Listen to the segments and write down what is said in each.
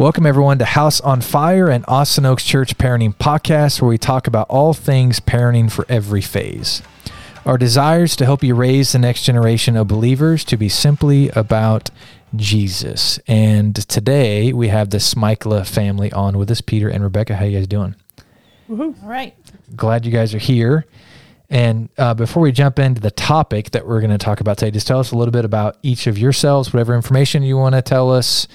Welcome, everyone, to House on Fire and Austin Oaks Church Parenting Podcast, where we talk about all things parenting for every phase. Our desire is to help you raise the next generation of believers to be simply about Jesus. And today we have the Smikla family on with us, Peter and Rebecca. How you guys doing? All right. Glad you guys are here. And uh, before we jump into the topic that we're going to talk about today, just tell us a little bit about each of yourselves, whatever information you want to tell us,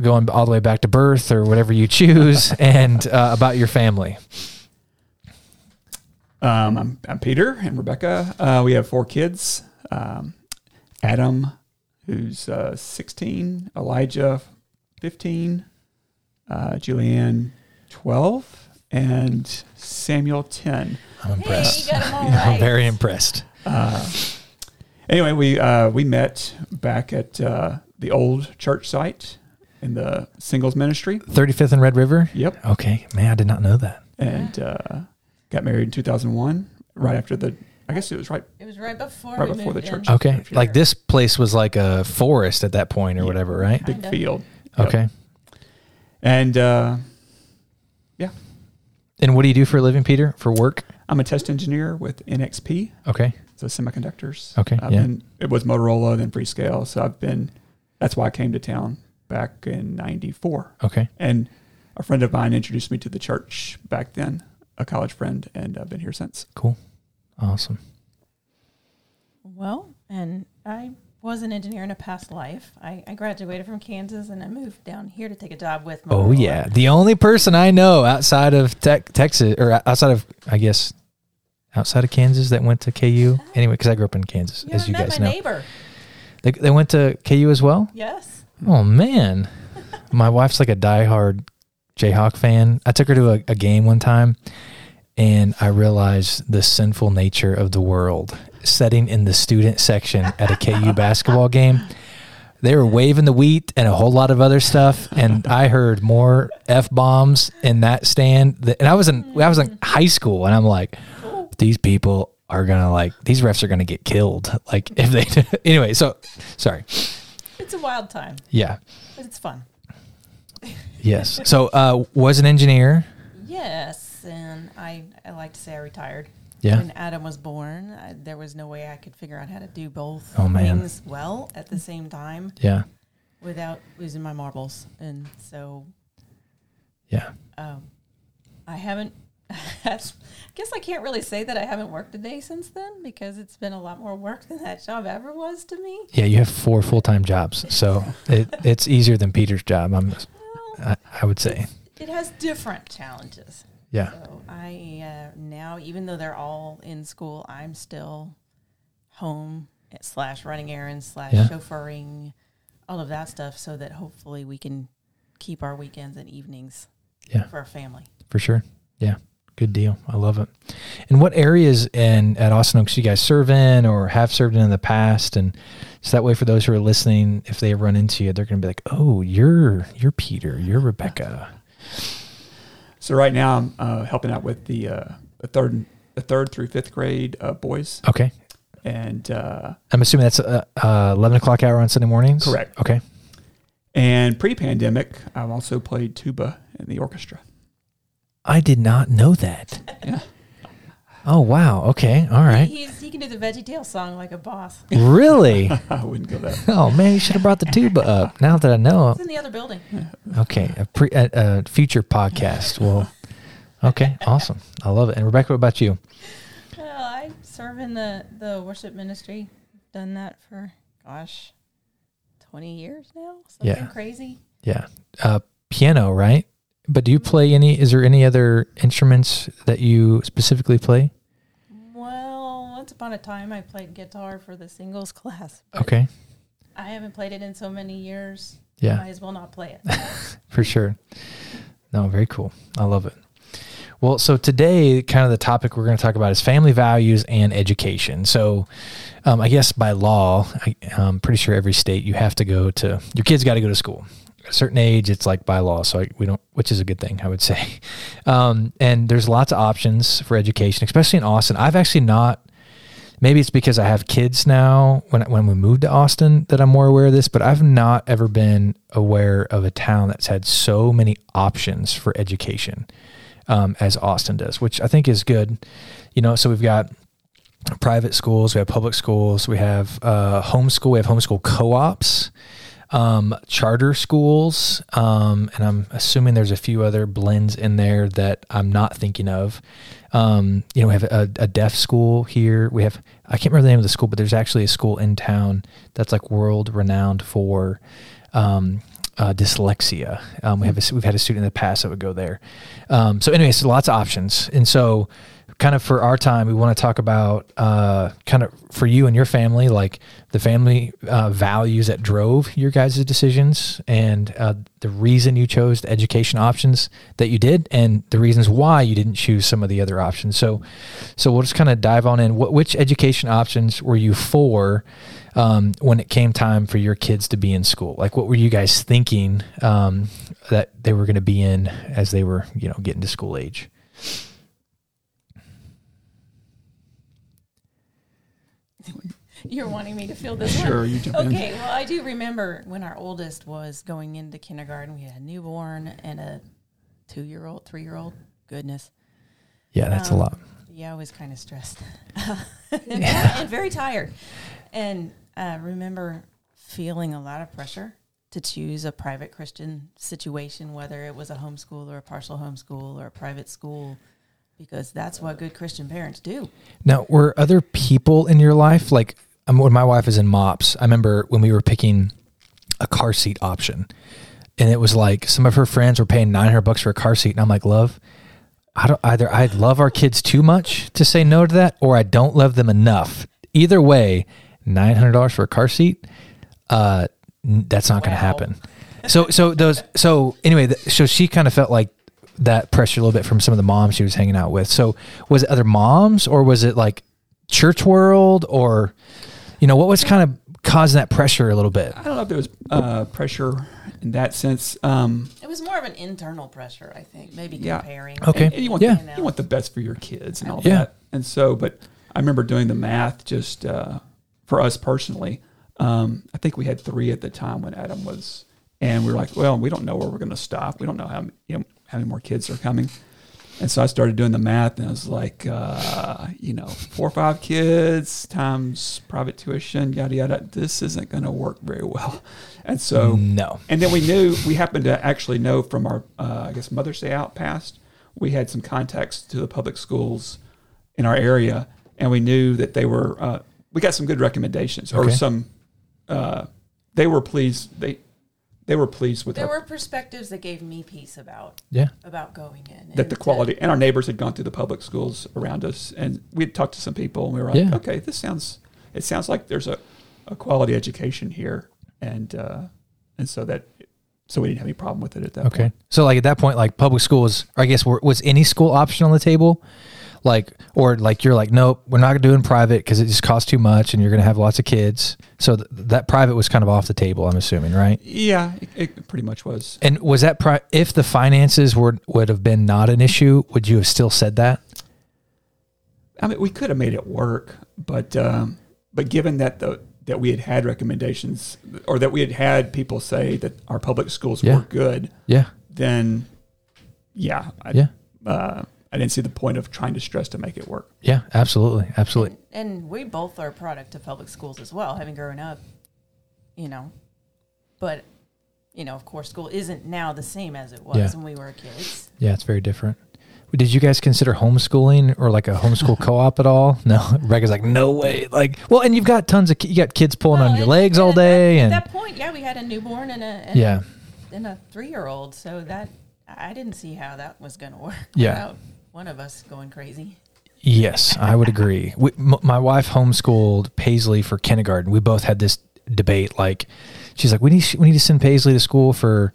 going all the way back to birth or whatever you choose, and uh, about your family. Um, I'm, I'm Peter and Rebecca. Uh, we have four kids. Um, Adam, who's uh, 16, Elijah, 15, uh, Julianne, 12, and Samuel, 10. I'm impressed. Hey, you got 'em all I'm very impressed. Anyway, we uh, we met back at uh, the old church site in the singles ministry. 35th and Red River? Yep. Okay. Man, I did not know that. And uh, got married in 2001, right after the, I guess it was right It was right before Right before the moved church. in. Okay. Like this place was like a forest at that point or Yeah. whatever, right? big Kinda. field. Yep. Okay. And uh, yeah, And what do you do for a living, Peter, for work? I'm a test engineer with NXP, Okay. so semiconductors. Okay, I've yeah. been, it was Motorola, then Freescale. So I've been, that's why I came to town back in 94. Okay. And a friend of mine introduced me to the church back then, a college friend, and I've been here since. Cool. Awesome. Well, and I was an engineer in a past life. I, I graduated from Kansas and I moved down here to take a job with. Oh Motorola. yeah, the only person I know outside of tech, Texas or outside of I guess outside of Kansas that went to KU uh-huh. anyway because I grew up in Kansas You as you guys my know. neighbor. They, they went to KU as well. Yes. Oh man, my wife's like a diehard Jayhawk fan. I took her to a, a game one time, and I realized the sinful nature of the world. Sitting in the student section at a KU basketball game, they were waving the wheat and a whole lot of other stuff, and I heard more f bombs in that stand. That, and I was in I was in high school, and I'm like, these people are gonna like these refs are gonna get killed. Like if they anyway. So sorry. It's a wild time, Yeah. but it's fun. Yes. So uh, was an engineer. Yes. And I, I like to say I retired. Yeah. When Adam was born, I, there was no way I could figure out how to do both Oh, man. things well at the same time Yeah. without losing my marbles. And so Yeah. um, I haven't. I guess I can't really say that I haven't worked a day since then because it's been a lot more work than that job ever was to me. Yeah. You have four full time jobs, so it, it's easier than Peter's job. I'm. Well, I, I would say. it has different challenges. Yeah. So I uh, now, even though they're all in school, I'm still home slash running errands slash Yeah. chauffeuring, all of that stuff, so that hopefully we can keep our weekends and evenings Yeah. for our family. For sure. Yeah. Good deal. I love it. And what areas in at Austin Oaks you guys serve in or have served in in the past? And so that way, for those who are listening, if they run into you, they're going to be like, "Oh, you're you're Peter. You're Rebecca." So right now I'm uh, helping out with the, uh, the third the third through fifth grade uh, boys, Okay. and uh, I'm assuming that's uh, uh, eleven o'clock hour on Sunday mornings. Correct. Okay. and pre-pandemic I've also played tuba in the orchestra. I did not know that. Yeah. Oh wow. Okay. All right. He's, he can do the Veggie Tale song like a boss. Really? I wouldn't go that. Oh man, you should have brought the tuba up. Now that I know. It's in the other building. Okay, a, pre, a, a future podcast. Well, okay, awesome. I love it. And Rebecca, what about you? Well, I serve in the, the worship ministry. Done that for, gosh, 20 years now? Something Yeah. crazy. Yeah, uh, piano, right? But do you play any? Is there any other instruments that you specifically play? Well, once upon a time, I played guitar for the singles class. Okay, I haven't played it in so many years. Yeah. Might as well not play it. for sure. No, very cool. I love it. Well, so today, kind of the topic we're going to talk about is family values and education. So, um, I guess by law, I, I'm pretty sure every state you have to go to your kids got to go to school. A certain age, it's like by law. So I, we don't, which is a good thing, I would say. Um, and there's lots of options for education, especially in Austin. I've actually not maybe it's because I have kids now when when we moved to Austin that I'm more aware of this, but I've not ever been aware of a town that's had so many options for education um, as Austin does, which I think is good. You know, so we've got private schools, we have public schools, we have uh, homeschool, we have homeschool co-ops, um, charter schools, um, and I'm assuming there's a few other blends in there that I'm not thinking of. Um, you know, we have a, a, deaf school here. We have I can't remember the name of the school, but there's actually a school in town that's like world renowned for um, uh, dyslexia. Um, we have a, we've had a student in the past that would go there. Um, so, anyways, lots of options, and so kind of for our time, we want to talk about uh, kind of for you and your family, like the family uh, values that drove your guys' decisions and uh, the reason you chose the education options that you did and the reasons why you didn't choose some of the other options. So, so we'll just kind of dive on in. What, which education options were you for um, when it came time for your kids to be in school? Like, what were you guys thinking um, that they were going to be in as they were, you know, getting to school age? You're wanting me to fill this Sure, one? you jump Okay, well, I do remember when our oldest was going into kindergarten, we had a newborn and a two year old, three year old. Goodness. Yeah, that's Um, a lot. Yeah, I was kind of stressed and, and very tired. And I remember feeling a lot of pressure to choose a private Christian situation, whether it was a homeschool or a partial homeschool or a private school, because that's what good Christian parents do. Now, were other people in your life like um, when my wife is in MOPS? I remember when we were picking a car seat option, and it was like some of her friends were paying nine hundred bucks for a car seat, and I'm like, love. I don't either. I love our kids too much to say no to that, or I don't love them enough. Either way, nine hundred dollars for a car seat, uh, that's not going to happen. So, so those. So anyway, so she kind of felt like that pressure a little bit from some of the moms she was hanging out with. So, was it other moms, or was it like church world, or you know, what was kind of causing that pressure a little bit? I don't know if there was uh, pressure in that sense. Um, It was more of an internal pressure, I think, maybe Yeah. comparing. Okay. and, and you want Yeah. the, you want the best for your kids and all Yeah. that. And so, but I remember doing the math just uh, for us personally. Um, I think we had three at the time when Adam was, and we were like, well, we don't know where we're going to stop. We don't know how you know how many more kids are coming. And so I started doing the math, and I was like, uh, you know, four or five kids times private tuition, yada yada. This isn't going to work very well. And so no. and then we knew we happened to actually know from our uh, I guess Mother's Day out past we had some contacts to the public schools in our area, and we knew that they were uh, we got some good recommendations or Okay. some uh, they were pleased they they were pleased with There our, were perspectives that gave me peace about Yeah. about going in. that and the to- quality and our neighbors had gone through the public schools around us, and we had talked to some people, and we were like, Yeah. okay, this sounds it sounds like there's a, a quality education here, and uh, and so that so we didn't have any problem with it at that Okay. point. So like at that point, like public schools, or I guess were, was any school option on the table? Like, or like you're like, nope, we're not doing private because it just costs too much and you're going to have lots of kids. So th- that private was kind of off the table, I'm assuming, right? Yeah, it, it pretty much was. And was that pri- if the finances were would have been not an issue, would you have still said that? I mean, we could have made it work, but um, but given that the that we had had recommendations or that we had had people say that our public schools Yeah. were good, Yeah. then yeah, I, Yeah. uh, I didn't see the point of trying to stress to make it work. Yeah. Absolutely. Absolutely. and we both are a product of public schools as well, having grown up, you know. But, you know, of course, school isn't now the same as it was Yeah. when we were kids. Yeah. It's very different. Did you guys consider homeschooling or like a homeschool co-op at all? No, Rebecca's like, no way. Like, well, and you've got tons of ki- you got kids pulling Well, on your legs and all at that- day, and at that point, yeah, we had a newborn and a and yeah, a, and a three year old, so that I didn't see how that was going to work. Yeah. without one of us going crazy. Yes, I would agree. We, m- my wife homeschooled Paisley for kindergarten. We both had this debate. Like, she's like, we need we need to send Paisley to school for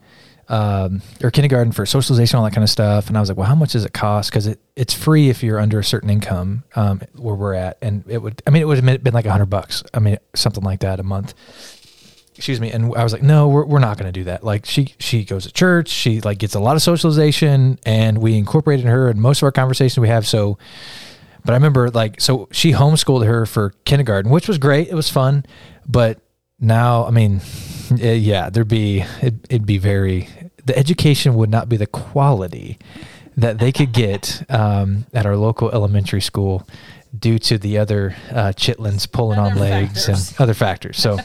um, or kindergarten for socialization, all that kind of stuff. And I was like, well, how much does it cost? Because it, it's free if you're under a certain income um, where we're at, and it would. I mean, it would have been like a hundred bucks. I mean, something like that a month. Excuse me. And I was like, no, we're, we're not going to do that. Like she, she goes to church. She like gets a lot of socialization and we incorporated her in most of our conversations we have. So But I remember like so she homeschooled her for kindergarten, which was great. It was fun, but now I mean, eh, yeah, there'd be it, it'd be very the education would not be the quality that they could get um, at our local elementary school due to the other uh, chitlins pulling on Other legs factors. and other factors. So,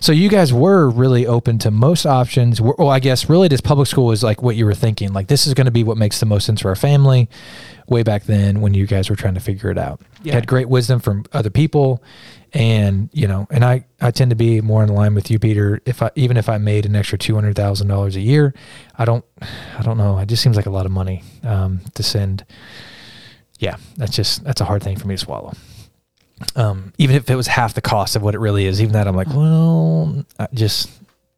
so you guys were really open to most options. Well, I guess really this public school was like what you were thinking. Like this is going to be what makes the most sense for our family. Way back then, when you guys were trying to figure it out, you Yeah. had great wisdom from other people, and you know, and I I tend to be more in line with you, Peter. If I even if I made an extra two hundred thousand dollars a year, I don't I don't know. It just seems like a lot of money um, to send. Yeah, that's just that's a hard thing for me to swallow. Um, even if it was half the cost of what it really is, even that I'm like, well, I just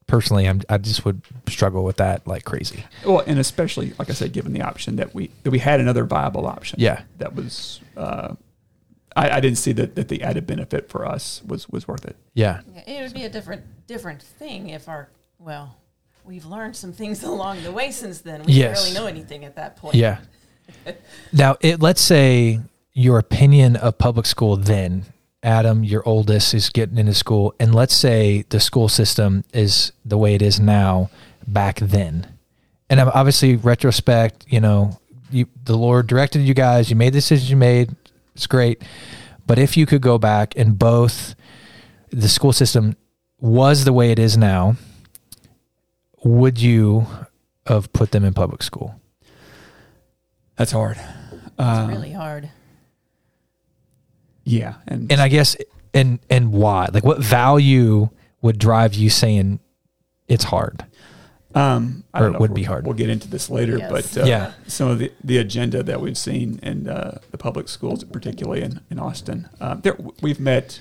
personally, I'm I just would struggle with that like crazy. Well, and especially like I said, given the option that we that we had another viable option. Yeah. that was. Uh, I, I didn't see that, that the added benefit for us was was worth it. Yeah, Yeah, It would be a different different thing if our well, we've learned some things along the way since then. We Yes. didn't really know anything at that point. yeah. now, it let's say your opinion of public school then. Adam, your oldest, is getting into school, and let's say the school system is the way it is now back then. And obviously retrospect, you know, you, the Lord directed you guys, you made the decisions you made. It's great. But if you could go back and both the school system was the way it is now, would you have put them in public school? That's hard. It's Uh, really hard. Yeah, and And I guess and and why? Like what value would drive you saying it's hard? Um, I don't it know if would be hard. We'll get into this later, Yes. but uh, Yeah. some of the, the agenda that we've seen in uh, the public schools, particularly in, in Austin, uh, there, we've met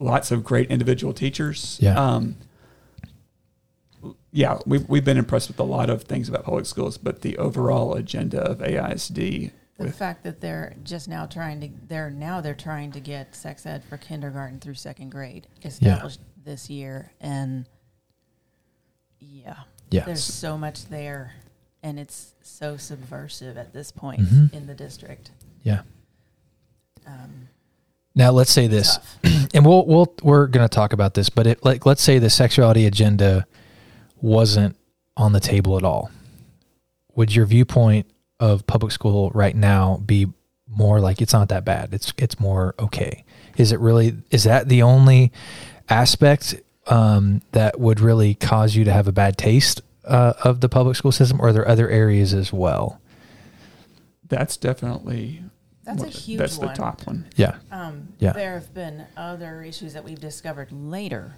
lots of great individual teachers. Yeah. Um, yeah, we've, we've been impressed with a lot of things about public schools, but the overall agenda of AISD The with fact that they're just now trying to they're now they're trying to get sex ed for kindergarten through second grade established this year and yeah. Yeah. There's so much there and it's so subversive at this point Mhm. in the district. Yeah. Um, Now let's say this. tough. and we'll we'll we're going to talk about this, but it like let's say the sexuality agenda wasn't on the table at all. Would your viewpoint of public school right now be more like it's not that bad? It's it's more okay. Is it really is that the only aspect um, that would really cause you to have a bad taste uh, of the public school system, or are there other areas as well? that's definitely That's a one- huge that's one. the top one. Yeah, Um, Yeah. There have been other issues that we've discovered later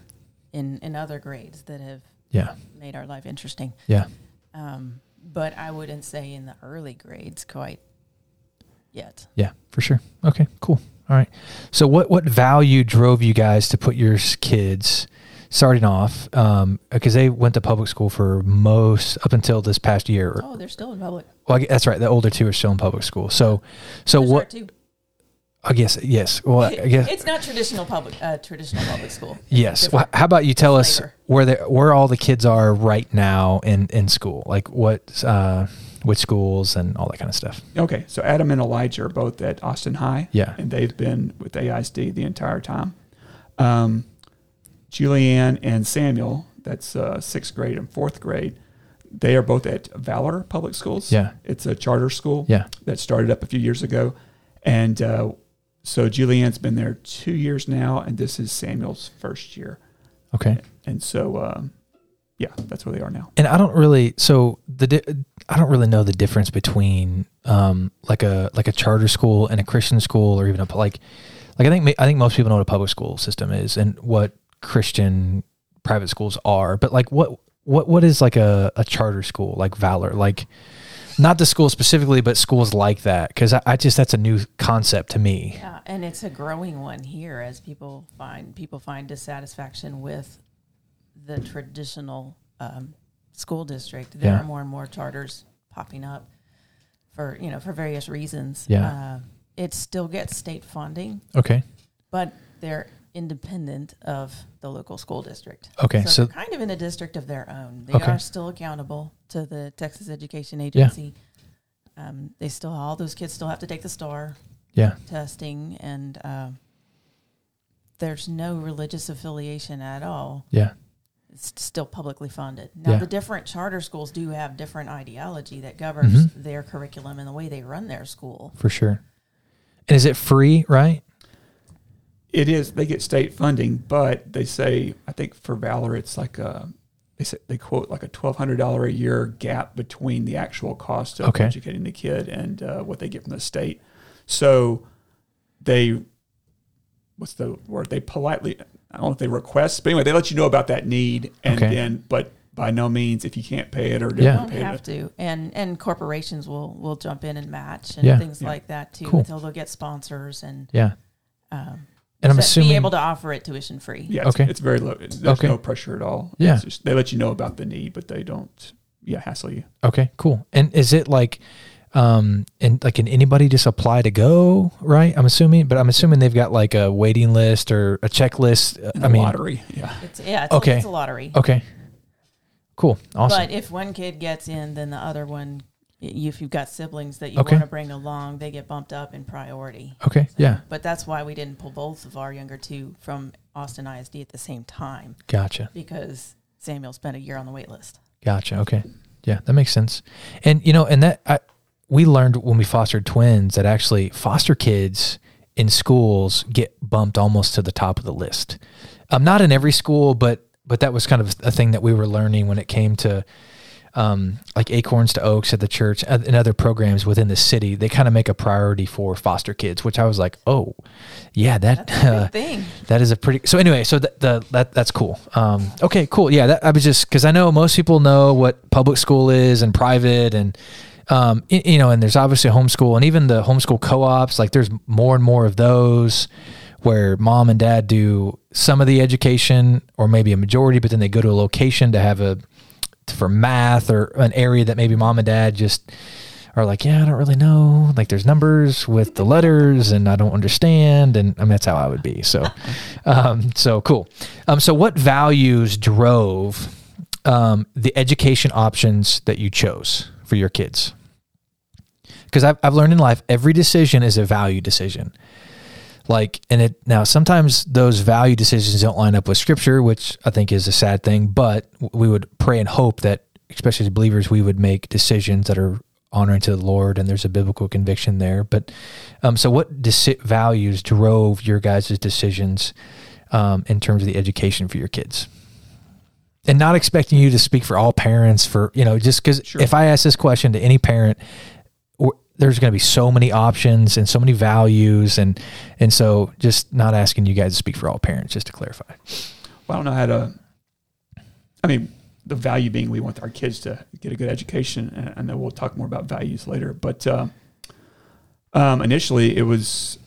in, in other grades that have yeah, made our life interesting. yeah. Um, but I wouldn't say in the early grades quite yet. Yeah, for sure. Okay, cool. All right. So what what value drove you guys to put your kids starting off um because they went to public school for most up until this past year. Oh, they're still in public. Well, I that's right. The older two are still in public school. So so There's what. I guess yes. Well, I guess it's not traditional public uh, traditional public school. It's yes. Well, how about you tell us flavor. where the where all the kids are right now in in school? Like what uh which schools and all that kind of stuff. Okay, so Adam and Elijah are both at Austin High. Yeah. and they've been with AISD the entire time. Um, Julianne and Samuel, that's uh, sixth grade and fourth grade, they are both at Valor Public Schools. Yeah. It's a charter school Yeah. that started up a few years ago. And uh, so Julianne's been there two years now, and this is Samuel's first year. Okay. And so, um, yeah, that's where they are now. and I don't really so the di- I don't really know the difference between um like a like a charter school and a Christian school or even a like like I think I think most people know what a public school system is and what Christian private schools are but like what what what is like a, a charter school like Valor like not the school specifically but schools like that because I, I just that's a new concept to me Yeah, and it's a growing one here as people find people find dissatisfaction with the traditional um, school district. There Yeah. are more and more charters popping up for you know for various reasons. Yeah. uh, it still gets state funding, okay but they're independent of the local school district. Okay, so, so- they're kind of in a district of their own. They Okay. are still accountable to the Texas Education Agency. Yeah. Um, they still all those kids still have to take the STAAR. Yeah. testing, and uh, there's no religious affiliation at all. Yeah. It's still publicly funded. Now, Yeah. the different charter schools do have different ideology that governs Mhm. their curriculum and the way they run their school. For sure. And is it free, right? It is. They get state funding, but they say I think for Valor it's like a they say they quote like a twelve hundred dollar a year gap between the actual cost of Okay. educating the kid and uh, what they get from the state. So they what's the word? They politely I don't know if they request, but anyway, they let you know about that need, and Okay. then but by no means if you can't pay it or Yeah. Don't don't have it. to, and and corporations will will jump in and match and Yeah. things Yeah. like that too Cool. until they'll get sponsors and Yeah. um, And I'm to assuming be able to offer it tuition free. Yeah, it's, Okay. it's very low. There's Okay. no pressure at all. Yeah. It's just- they let you know about the need, but they don't. Yeah, hassle you. Okay, cool. And is it like um and like can anybody just apply to go, right? I'm assuming, but I'm assuming they've got like a waiting list or a checklist. Uh, In I mean, lottery. Yeah. It's yeah, it's, Okay. a, it's a lottery. okay. Cool. Awesome. But if one kid gets in, then the other one, y- if you've got siblings that you Okay. want to bring along, they get bumped up in priority. okay. Yeah. But that's why we didn't pull both of our younger two from Austin ISD at the same time Gotcha. because Samuel spent a year on the wait list. Gotcha. Okay. Yeah, that makes sense. And you know, and that I, we learned when we fostered twins that actually foster kids in schools get bumped almost to the top of the list. Um, not in every school, but but that was kind of a thing that we were learning when it came to um, like acorns to oaks at the church uh, and other programs within the city. They kind of make a priority for foster kids, which I was like, oh, yeah, that uh, thing. that is a pretty. So anyway, so that the that that's cool. Um, okay, cool. Yeah, that, I was just because I know most people know what public school is and private and. Um, you know, and there's obviously homeschool and even the homeschool co-ops. Like, there's more and more of those where mom and dad do some of the education, or maybe a majority, but then they go to a location to have a for math or an area that maybe mom and dad just are like, yeah, I don't really know. Like there's numbers with the letters and I don't understand. And I mean, that's how I would be. So, um, so cool. Um, so what values drove, um, the education options that you chose for your kids? Cause I've, I've learned in life, every decision is a value decision. Like, and it now sometimes those value decisions don't line up with scripture, which I think is a sad thing, but we would pray and hope that, especially as believers, we would make decisions that are honoring to the Lord and there's a biblical conviction there. But, um, so what deci- values drove your guys' decisions, um, in terms of the education for your kids? And not expecting you to speak for all parents for, you know, just because Sure. if I ask this question to any parent, there's going to be so many options and so many values and and so just not asking you guys to speak for all parents just to clarify Well, I don't know how to. I mean, the value being we want our kids to get a good education, and know we'll talk more about values later. But uh, um, initially, it was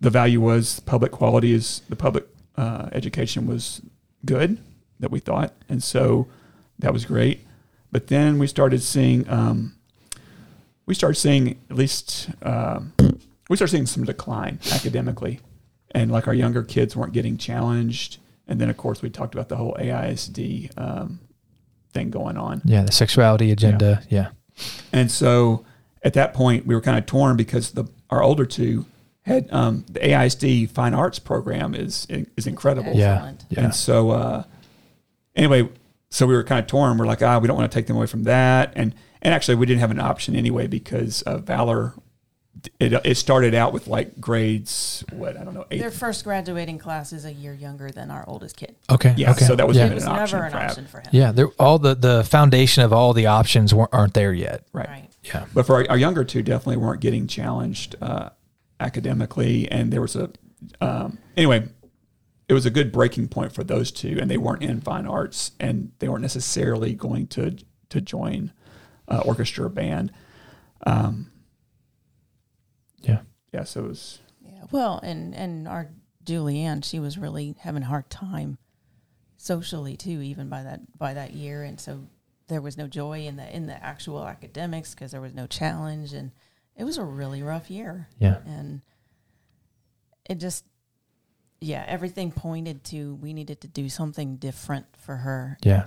the value was public quality is the public uh, education was good that we thought, and so that was great. But then we started seeing um, we started seeing at least um, we started seeing some decline academically, and like our younger kids weren't getting challenged. And then of course we talked about the whole AISD um, thing going on. yeah the sexuality agenda yeah And so at that point, we were kind of torn because the our older two had um, the AISD Fine Arts program is is incredible. Yeah. Yeah And so uh, anyway, so we were kind of torn. We're like, ah, we don't want to take them away from that. And and actually, we didn't have an option anyway because uh, Valor. It, it started out with like grades, what I don't know, eight. Their first graduating class is a year younger than our oldest kid. okay Yeah, okay so that was yeah It was an option never an for option for him. yeah all the the foundation of all the options weren't, aren't there yet right. Right. yeah But for our, our younger two, definitely weren't getting challenged uh, academically, and there was a um, anyway. It was a good breaking point for those two, and they weren't in fine arts, and they weren't necessarily going to to join uh, orchestra or band. Um, yeah. Yeah, so it was Yeah. Well, and and our Julianne, she was really having a hard time socially too, even by that by that year, and so there was no joy in the in the actual academics because there was no challenge, and it was a really rough year, yeah. And it just yeah everything pointed to we needed to do something different for her. Yeah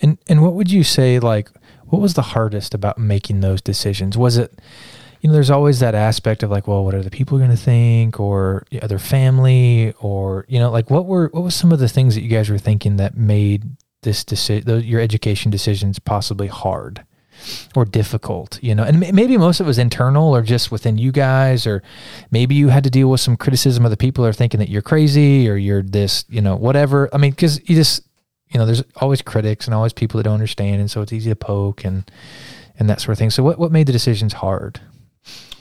and and what would you say like what was the hardest about making those decisions was it you know, there's always that aspect of like, well, what are the people going to think, or their family, or you know, like what were what was some of the things that you guys were thinking that made this decision, your education decisions, possibly hard or difficult, you know, and maybe most of it was internal or just within you guys, or maybe you had to deal with some criticism of the people are thinking that you're crazy or you're this, you know, whatever. I mean, because you just, you know, there's always critics and always people that don't understand, and so it's easy to poke and and that sort of thing. So, what what made the decisions hard?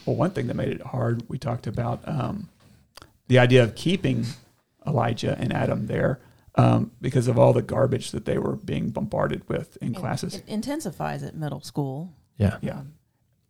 Well, one thing that made it hard, we talked about um, the idea of keeping Elijah and Adam there um, because of all the garbage that they were being bombarded with in It- classes. It intensifies at middle school. Yeah. Yeah.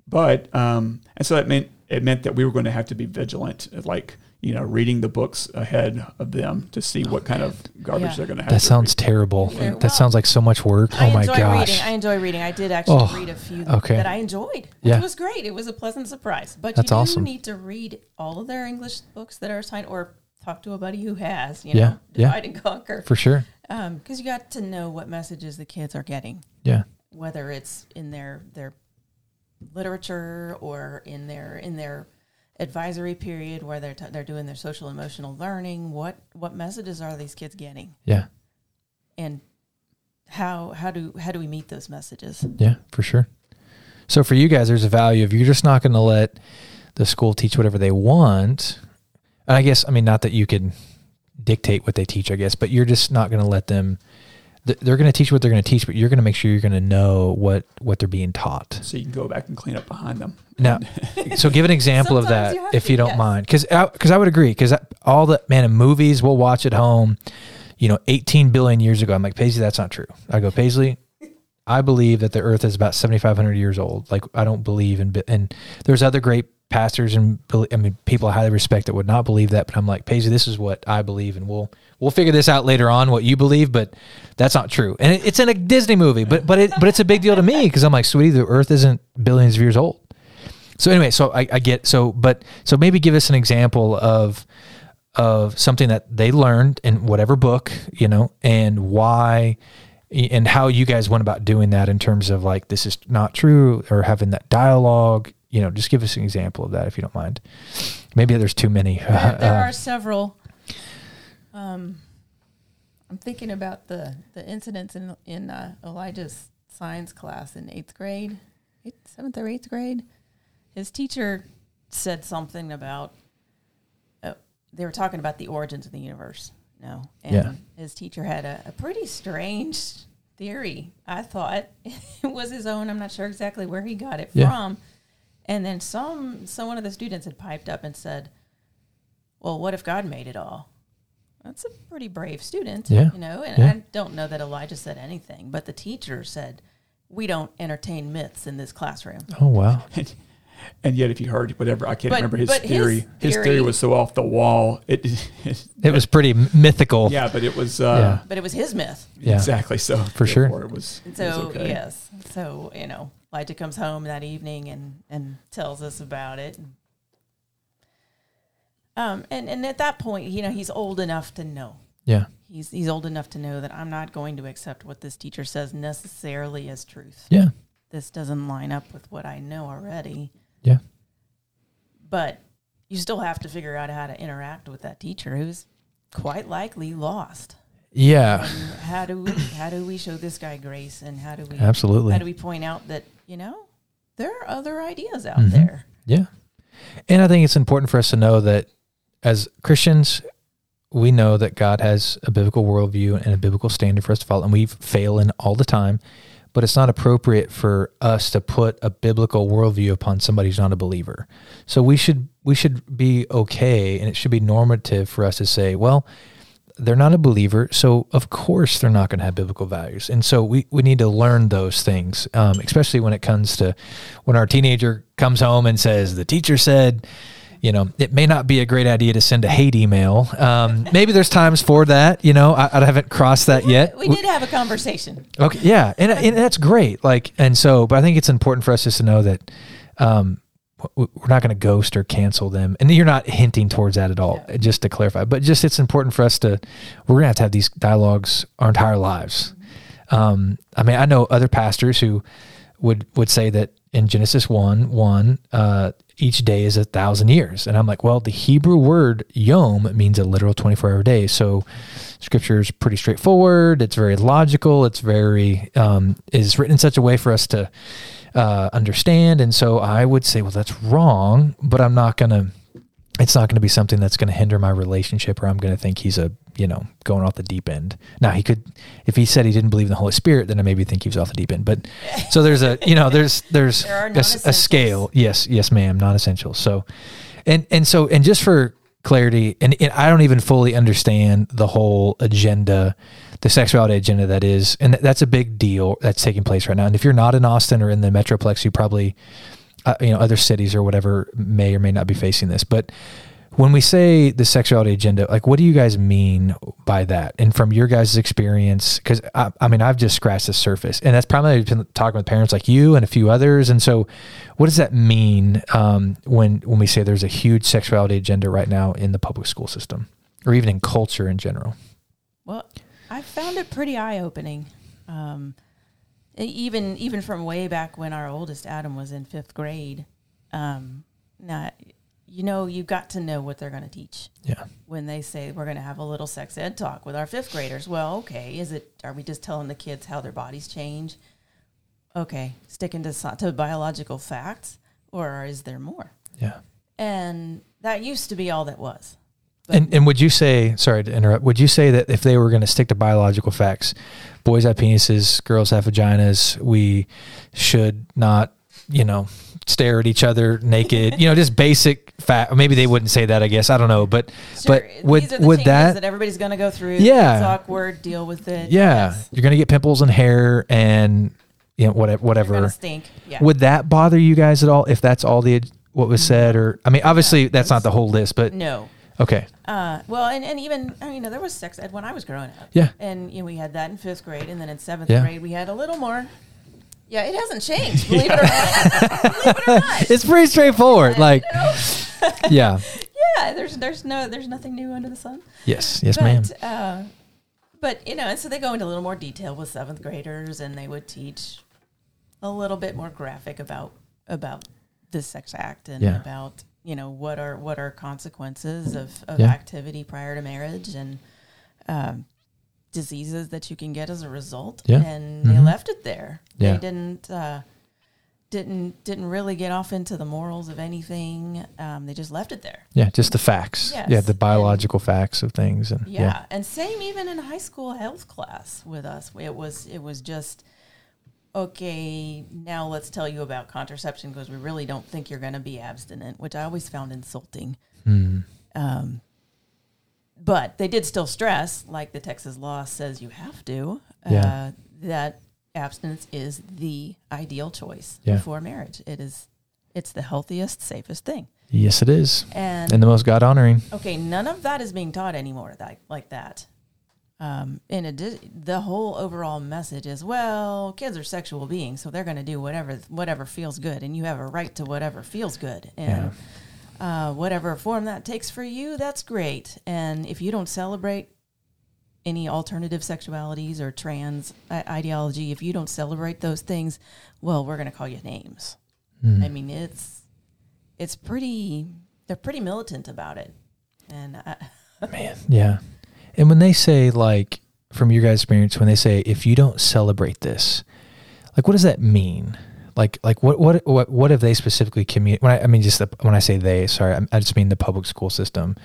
But um, and so that meant it meant that we were going to have to be vigilant, like you know, reading the books ahead of them to see what kind of garbage Yeah. they're going to have. That sounds read. terrible. Yeah, well, that sounds like so much work. I oh my enjoy gosh. reading. I enjoy reading. I did actually Oh, read a few okay. that I enjoyed, which Yeah. was great. It was a pleasant surprise. But That's you do awesome. need to read all of their English books that are assigned, or talk to a buddy who has. You Yeah, know, yeah. divide and conquer. For sure. Um, because you got to know what messages the kids are getting, Yeah. whether it's in their their literature or in their in their advisory period where they're t- they're doing their social emotional learning. What what messages are these kids getting, Yeah. and how how do how do we meet those messages? Yeah, for sure. So for you guys, there's a value of you're just not going to let the school teach whatever they want. And I guess, I mean, not that you can dictate what they teach, I guess, but you're just not going to let them. Th- They're going to teach what they're going to teach, but you're going to make sure you're going to know what what they're being taught. So you can go back and clean up behind them. Now, so give an example of that you if to, you don't yes. mind, because because I, would agree because all the man in movies we'll watch at home, you know, 18 billion years ago. I'm like Paisley, that's not true. I go Paisley, I believe that the Earth is about 7,500 years old. Like I don't believe in and there's other great pastors and I mean people I highly respect that would not believe that, but I'm like Paisley, this is what I believe, and we'll we'll figure this out later on what you believe, but that's not true. And it, it's in a Disney movie, but but it but it's a big deal to me because I'm like, sweetie, the Earth isn't billions of years old. So anyway, so I, I get so, but so maybe give us an example of of something that they learned in whatever book, you know, and why and how you guys went about doing that in terms of like this is not true or having that dialogue. You know, just give us an example of that if you don't mind. Maybe there's too many. There, there Uh, are several. Um, I'm thinking about the the incidents in in uh, Elijah's science class in eighth grade, eighth, seventh or eighth grade. His teacher said something about. Uh, they were talking about the origins of the universe. No, and Yeah. his teacher had a, a pretty strange theory. I thought it was his own. I'm not sure exactly where he got it Yeah. from. And then some, so one of the students had piped up and said, "Well, what if God made it all?" That's a pretty brave student, Yeah. you know. And Yeah. I don't know that Elijah said anything, but the teacher said, "We don't entertain myths in this classroom." oh wow, And, and yet, if you heard whatever, I can't But- remember his but his theory. His, theory, theory- was so off the wall. It, it, it was pretty mythical. yeah, but it was uh, But it was his myth. Yeah. exactly so. For sure. It was, it So was okay. yes, so you know, Elijah comes home that evening and and tells us about it. Um, and and at that point, you know, he's old enough to know. yeah, He's he's old enough to know that I'm not going to accept what this teacher says necessarily as truth. yeah, This doesn't line up with what I know already. Yeah, But you still have to figure out how to interact with that teacher who's quite likely lost. yeah. And how do we, how do we show this guy grace and how do we Absolutely. how do we point out that you know there are other ideas out Mhm. there Yeah. And I think it's important for us to know that as Christians, we know that God has a biblical worldview and a biblical standard for us to follow, and we fail in all the time. But it's not appropriate for us to put a biblical worldview upon somebody who's not a believer. So we should we should be okay, and it should be normative for us to say, well, they're not a believer, so of course they're not going to have biblical values. And so we, we need to learn those things, um, especially when it comes to when our teenager comes home and says, the teacher said, you know, it may not be a great idea to send a hate email. Um, maybe there's times for that, you know, I, I haven't crossed that yet. we did have a conversation Okay, yeah, and, and that's great. Like, and so, but I think it's important for us just to know that um, we're not going to ghost or cancel them, and you're not hinting towards that at all. Just to clarify, but just it's important for us to we're going to have to have these dialogues our entire lives. Um, I mean, I know other pastors who would would say that in Genesis 1 1, uh, each day is a thousand years. And I'm like, well, the Hebrew word yom means a literal 24 hour day. So scripture is pretty straightforward. It's very logical. It's very, um, is written in such a way for us to uh, understand. And so I would say, well, that's wrong, but I'm not going to it's not going to be something that's going to hinder my relationship or I'm going to think he's a, you know, going off the deep end. Now he could, if he said he didn't believe in the Holy Spirit, then I maybe think he was off the deep end. But so there's a, you know, there's, there's There a, a scale. Yes. Yes, ma'am. Non-essential. So, and, and so, and just for clarity, and, and I don't even fully understand the whole agenda, the sexuality agenda that is, and that's a big deal that's taking place right now. And if you're not in Austin or in the Metroplex, you probably, uh, you know other cities or whatever may or may not be facing this but when we say the sexuality agenda like what do you guys mean by that and from your guys' experience because I, I mean i've just scratched the surface and that's primarily been talking with parents like you and a few others and so what does that mean um, when when we say there's a huge sexuality agenda right now in the public school system or even in culture in general Well, I found it pretty eye opening. Um, even even from way back when our oldest Adam was in fifth grade. Um, now, you know, you got to know what they're going to teach yeah when they say we're going to have a little sex ed talk with our fifth graders. Well, okay, is it? Are we just telling the kids how their bodies change? Okay, sticking to to biological facts, or is there more? yeah And that used to be all that was. And, and would you say, sorry to interrupt, would you say that if they were going to stick to biological facts, boys have penises, girls have vaginas, we should not, you know, stare at each other naked, you know, just basic fact. Maybe they wouldn't say that, I guess. I don't know. But, Sure, but would, these are the would that, that everybody's going to go through? Yeah. it's awkward. Deal with it. yeah, Yes. you're going to get pimples and hair and, you know, whatever, whatever. stink. Yeah. Would that bother you guys at all if that's all the, what was said? Or, I mean, obviously that's not the whole list, but no. Okay. Uh, well, and, and even you know, there was sex ed when I was growing up. Yeah. And you know, we had that in fifth grade, and then in seventh Yeah. grade we had a little more. Yeah, it hasn't changed. Believe it or not. believe it or not. It's pretty straightforward. Like, yeah. yeah, there's there's no there's nothing new under the sun. Yes. Yes, ma'am. but, Uh, but you know, and so they go into a little more detail with seventh graders, and they would teach a little bit more graphic about about the sex act and Yeah. about you know what are what are consequences of, of Yeah. activity prior to marriage and um, diseases that you can get as a result. Yeah. and they Mhm. left it there. Yeah. They didn't. Uh, didn't didn't really get off into the morals of anything. Um, they just left it there. Yeah, just the facts. Yes, Yeah, the and- biological facts of things, and Yeah. yeah, and same even in high school health class with us. It was it was just okay. Now let's tell you about contraception because we really don't think you're going to be abstinent, which I always found insulting. Mm. Um, but they did still stress, like the Texas law says you have to, Yeah. uh, that abstinence is the ideal choice Yeah. before marriage. It is, it's the healthiest, safest thing. yes, it is, And and the most God honoring. Okay, none of that is being taught anymore like, like that. Um, in addition, the whole overall message is, well, kids are sexual beings, so they're going to do whatever whatever feels good, and you have a right to whatever feels good, and uh, whatever form that takes for you, that's great. And if you don't celebrate any alternative sexualities or trans i- ideology, if you don't celebrate those things, well, we're going to call you names. Mm. I mean, it's it's pretty. They're pretty militant about it, and I, Man, yeah. And when they say like, from your guys' experience, when they say if you don't celebrate this, like, what does that mean? Like, like what, what, what, what have they specifically communicate? When I, I mean, just the, when I say they, sorry, I, I just mean the public school system.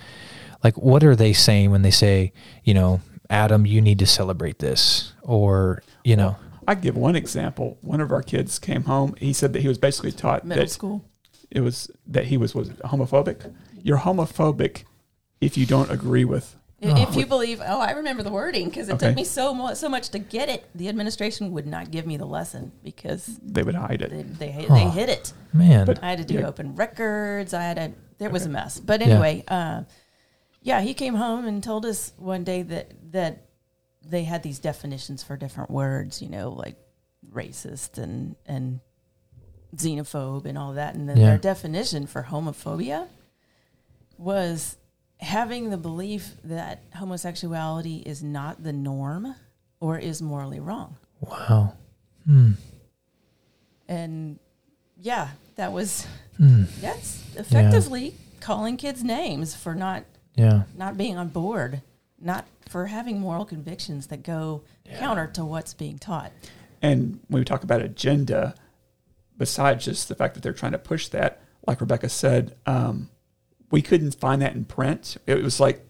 Like, what are they saying when they say, you know, Adam, you need to celebrate this, or you know, I give one example. One of our kids came home. He said that he was basically taught middle that school. it was that he was was homophobic. You're homophobic if you don't agree with. If you believe, oh, I remember the wording because it Okay. took me so mu- so much to get it. The administration would not give me the lesson because They would hide it. they they, they Oh. hid it. man, But- I had to do Yeah. open records. I had to. There was a mess. But Yeah. anyway, uh, yeah, he came home and told us one day that that they had these definitions for different words. You know, like racist and and xenophobe and all that. And then Yeah. their definition for homophobia was having the belief that homosexuality is not the norm or is morally wrong. wow, hmm. And yeah, that was Hmm. that's effectively calling kids names for not Yeah. not being on board, not for having moral convictions that go counter to what's being taught. And when we talk about agenda, besides just the fact that they're trying to push that, like Rebecca said, um, we couldn't find that in print. It was like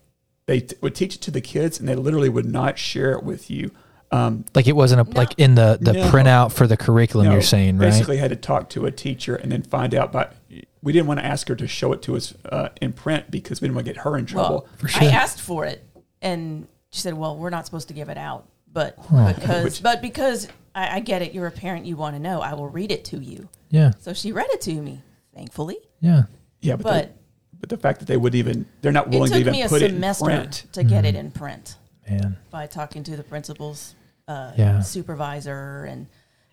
they t- would teach it to the kids, and they literally would not share it with you. Um, Like it wasn't a, No. like in the the No. printout for the curriculum. you know, you're saying right? basically had to talk to a teacher and then find out. But we didn't want to ask her to show it to us uh, in print because we didn't want to get her in trouble. Well, For I asked for it, and she said, "Well, we're not supposed to give it out, but Huh. because Which- but because I, I get it, you're a parent, you want to know. I will read it to you." Yeah. So she read it to me, thankfully. Yeah. yeah, but But the, but the fact that they would even they're not willing to took even me a put it in semester print. to get Mm-hmm. it in print Man. by talking to the principal's uh, Yeah. supervisor, and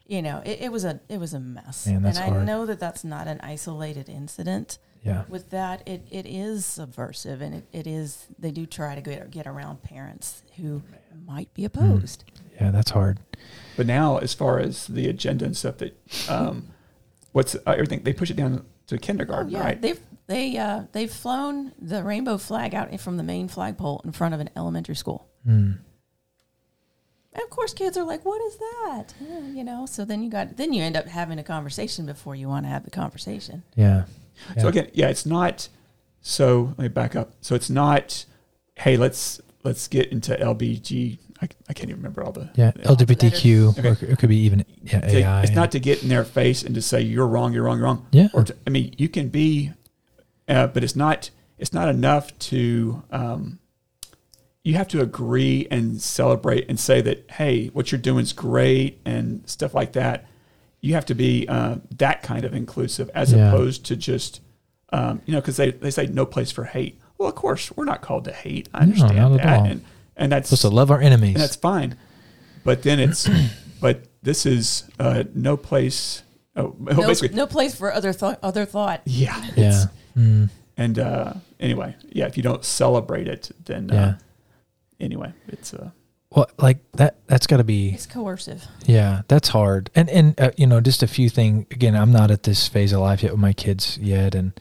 you know, it, it was a it was a mess. Man, that's and I hard. know that that's not an isolated incident. Yeah. with that it, it is subversive and it, it is they do try to get, get around parents who might be opposed Yeah. That's hard. But now, as far as the agenda and stuff, that um, what's uh, everything they push it down to oh, kindergarten, yeah right? they've they uh, they've flown the rainbow flag out from the main flagpole in front of an elementary school Hmm. and of course kids are like what is that you know so then you got then you end up having a conversation before you want to have the conversation Yeah. So again, yeah, it's not. So let me back up. So it's not. Hey, let's let's get into LBG. I, I can't even remember all the. Yeah. the- LGBTQ. Okay. Or it could be even yeah, to- AI. it's not to get in their face and to say you're wrong, you're wrong, you're wrong. Yeah. Or to, I mean, you can be, uh, but it's not. It's not enough to. Um, you have to agree and celebrate and say that hey, what you're doing is great and stuff like that. You have to be uh, that kind of inclusive as Yeah. opposed to just, um, you know, because they, they say no place for hate. Well, of course, we're not called to hate. I No, understand at that, and and that's supposed to love our enemies. that's fine. But then it's, but this is uh, no place. Oh, no, basically, no place for other thought other thought yeah, yeah. Mm. And uh, anyway, yeah, if you don't celebrate it, then uh, anyway, it's uh, Well, like that. That's got to be. it's coercive Yeah, that's hard. And and uh, you know, just a few things. Again, I'm not at this phase of life yet with my kids yet, and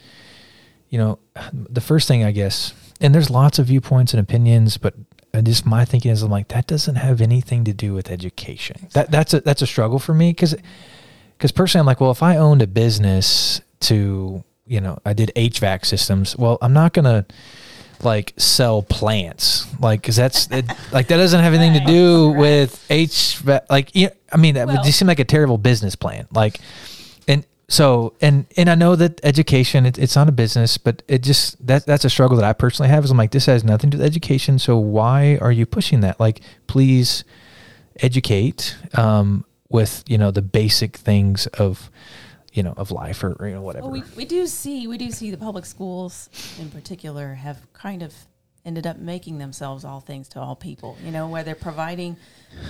you know, the first thing I guess, and there's lots of viewpoints and opinions, but uh, just my thinking is, I'm like, that doesn't have anything to do with education. That that's a that's a struggle for me because because personally, I'm like, well, if I owned a business to you know, I did HVAC systems. Well, I'm not gonna like sell plants like because that's it, like that doesn't have anything to do Right. with HVAC. Like, you I mean, that would just seem like a terrible business plan. Like, and so and and I know that education it, it's not a business, but it just that that's a struggle that I personally have. Is I'm like, this has nothing to do with education. So why are you pushing that? Like, please educate um, with you know the basic things of you know of life or, or you know whatever. Well, we, we do see we do see the public schools in particular have kind of ended up making themselves all things to all people. You know, where they're providing,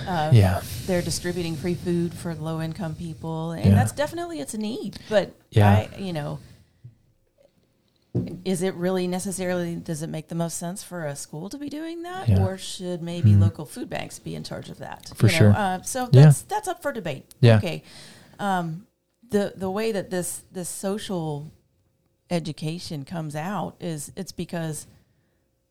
uh, Yeah. they're distributing free food for low income people, and Yeah. that's definitely it's a need. But Yeah. I, you know, is it really necessarily? Does it make the most sense for a school to be doing that, Yeah. or should maybe Mhm. local food banks be in charge of that? For you know? sure. Uh, so Yeah. that's that's up for debate. Yeah. Okay. Um, the the way that this this social education comes out is it's because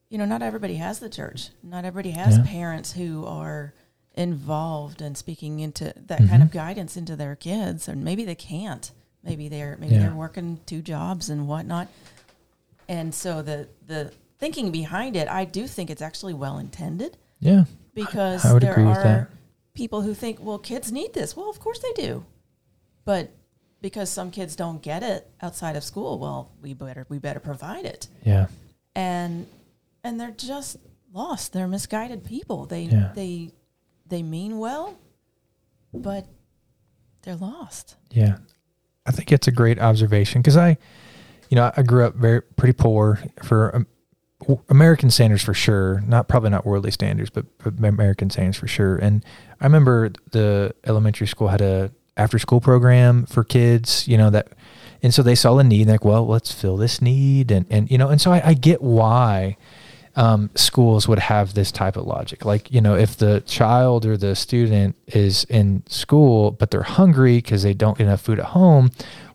you know not everybody has the church not everybody has Yeah. parents who are involved in speaking into that kind Mhm. of guidance into their kids and maybe they can't maybe they're maybe they're working two jobs and whatnot and so the the thinking behind it i do think it's actually well intended yeah, because I would there agree with are that. people who think, well, kids need this. Well, of course they do, but because some kids don't get it outside of school, well, we better we better provide it, yeah, and and they're just lost. They're misguided people. They Yeah. they they mean well, but they're lost. yeah. I think it's a great observation because I, you know, I grew up very pretty poor for um, American standards for sure. Not probably not worldly standards, but, American standards for sure. And I remember the elementary school had a after school program for kids. You know that, and so they saw the need. Like, well, let's fill this need, and and you know, and so I, I get why um, schools would have this type of logic. Like, you know, if the child or the student is in school, but they're hungry because they don't get enough food at home,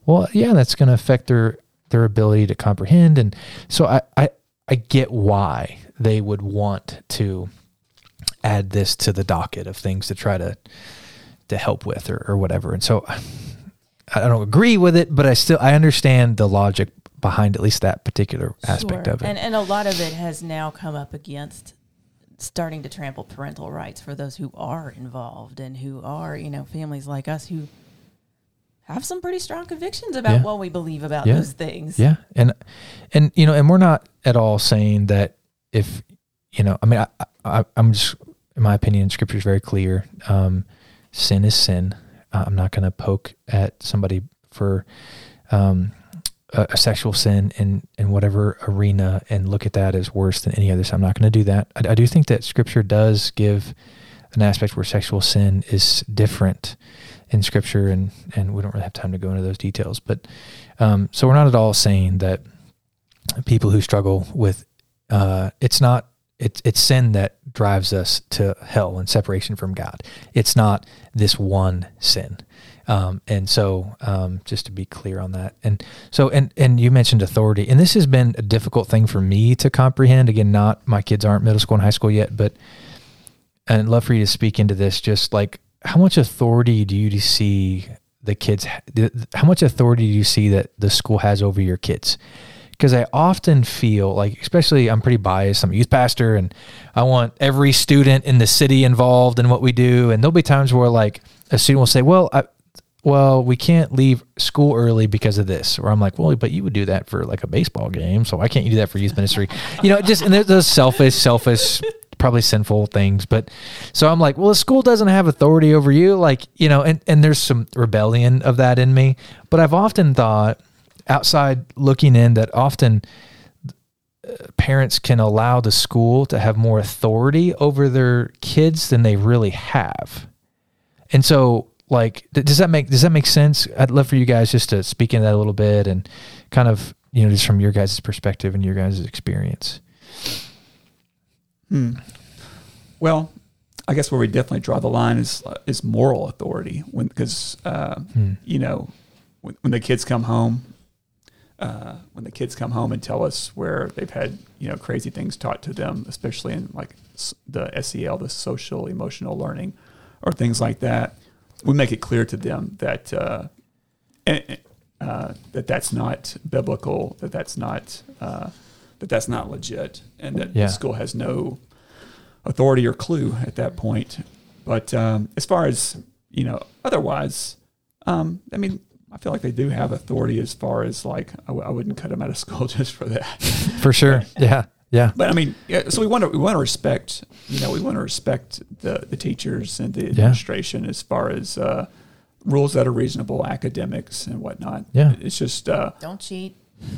well, yeah, that's going to affect their their ability to comprehend. And so I, I, I get why they would want to add this to the docket of things to try to to help with or, or whatever. And so I don't agree with it, but I still I understand the logic behind at least that particular aspect Sure. of it. And and a lot of it has now come up against starting to trample parental rights for those who are involved and who are, you know, families like us who have some pretty strong convictions about Yeah. what we believe about Yeah. those things. Yeah, and and you know, and we're not at all saying that if you know, I mean, I, I I'm just in my opinion, Scripture is very clear. Um, sin is sin. Uh, I'm not going to poke at somebody for um, a, a sexual sin in in whatever arena and look at that as worse than any other. So I'm not going to do that. I, I do think that Scripture does give an aspect where sexual sin is different in Scripture, and and we don't really have time to go into those details, but. Um, so we're not at all saying that people who struggle with uh, it's not it's it's sin that drives us to hell and separation from God. It's not this one sin. Um, and so, um, just to be clear on that, and so, and and you mentioned authority, and this has been a difficult thing for me to comprehend. Again, not my kids aren't middle school and high school yet, but and I'd love for you to speak into this. Just like how much authority do you see the kids? How much authority do you see that the school has over your kids? Because I often feel like, especially, I'm pretty biased. I'm a youth pastor, and I want every student in the city involved in what we do. And there'll be times where, like, a student will say, "Well, I, well, we can't leave school early because of this," or I'm like, "Well, but you would do that for like a baseball game, so why can't you do that for youth ministry?" You know, just and there's those selfish, selfish probably sinful things but so i'm like well the school doesn't have authority over you like you know and and there's some rebellion of that in me but i've often thought outside looking in that often uh, parents can allow the school to have more authority over their kids than they really have. And so like does that make does that make sense? I'd love for you guys just to speak into that a little bit and kind of you know just from your guys' perspective and your guys' experience Hmm. Well, I guess where we definitely draw the line is uh, is moral authority when because uh, Hmm. you know when, when the kids come home uh, when the kids come home and tell us where they've had you know crazy things taught to them, especially in like the SEL, the social emotional learning, or things like that, we make it clear to them that uh, and, uh, that that's not biblical, that that's not uh, that that's not legit, and that Yeah. the school has no authority or clue at that point. But um, as far as you know, otherwise, um, I mean, I feel like they do have authority as far as like I, w- I wouldn't cut them out of school just for that. for sure yeah yeah But I mean, yeah, so we want to we want to respect, you know, we want to respect the the teachers and the administration as far as uh, rules that are reasonable, academics and whatnot. Yeah. it's just uh, Don't cheat.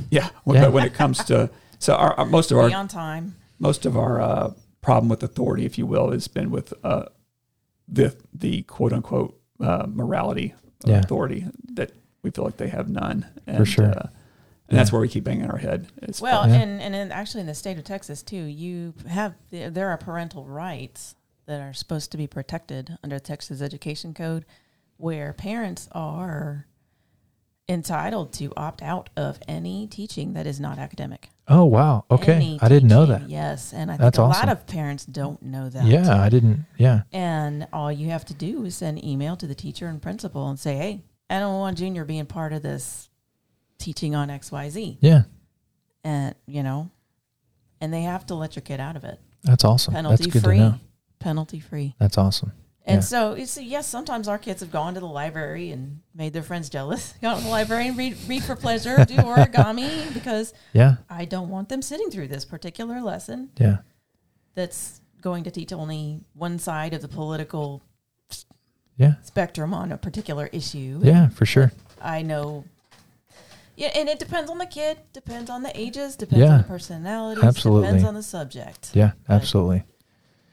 yeah. Yeah. But when it comes to so our, our most of our on time. most of our uh, problem with authority, if you will, has been with uh, the the quote unquote uh, morality of Yeah. authority that we feel like they have none. And, sure. Uh, and that's where we keep banging our head. As Well, Yeah. and and in, actually in the state of Texas too, you have there there are parental rights that are supposed to be protected under the Texas Education Code, where parents are entitled to opt out of any teaching that is not academic. Oh wow. Okay. Any i didn't know that. Yes, and I think That's a awesome. lot of parents don't know that. yeah i didn't yeah. And all you have to do is send email to the teacher and principal and say, "Hey, I don't want Junior being part of this teaching on X, Y, Z." yeah. And you know, and they have to let your kid out of it, that's awesome. Penalty that's good free, to know. Penalty free. that's awesome And Yeah. so, you see, yes, sometimes our kids have gone to the library and made their friends jealous. Gone to the library and read, read for pleasure, do origami because yeah I don't want them sitting through this particular lesson yeah that's going to teach only one side of the political yeah spectrum on a particular issue. yeah for sure I know. Yeah, and it depends on the kid, depends on the ages, depends Yeah. on the personalities, Absolutely. depends on the subject. yeah But- absolutely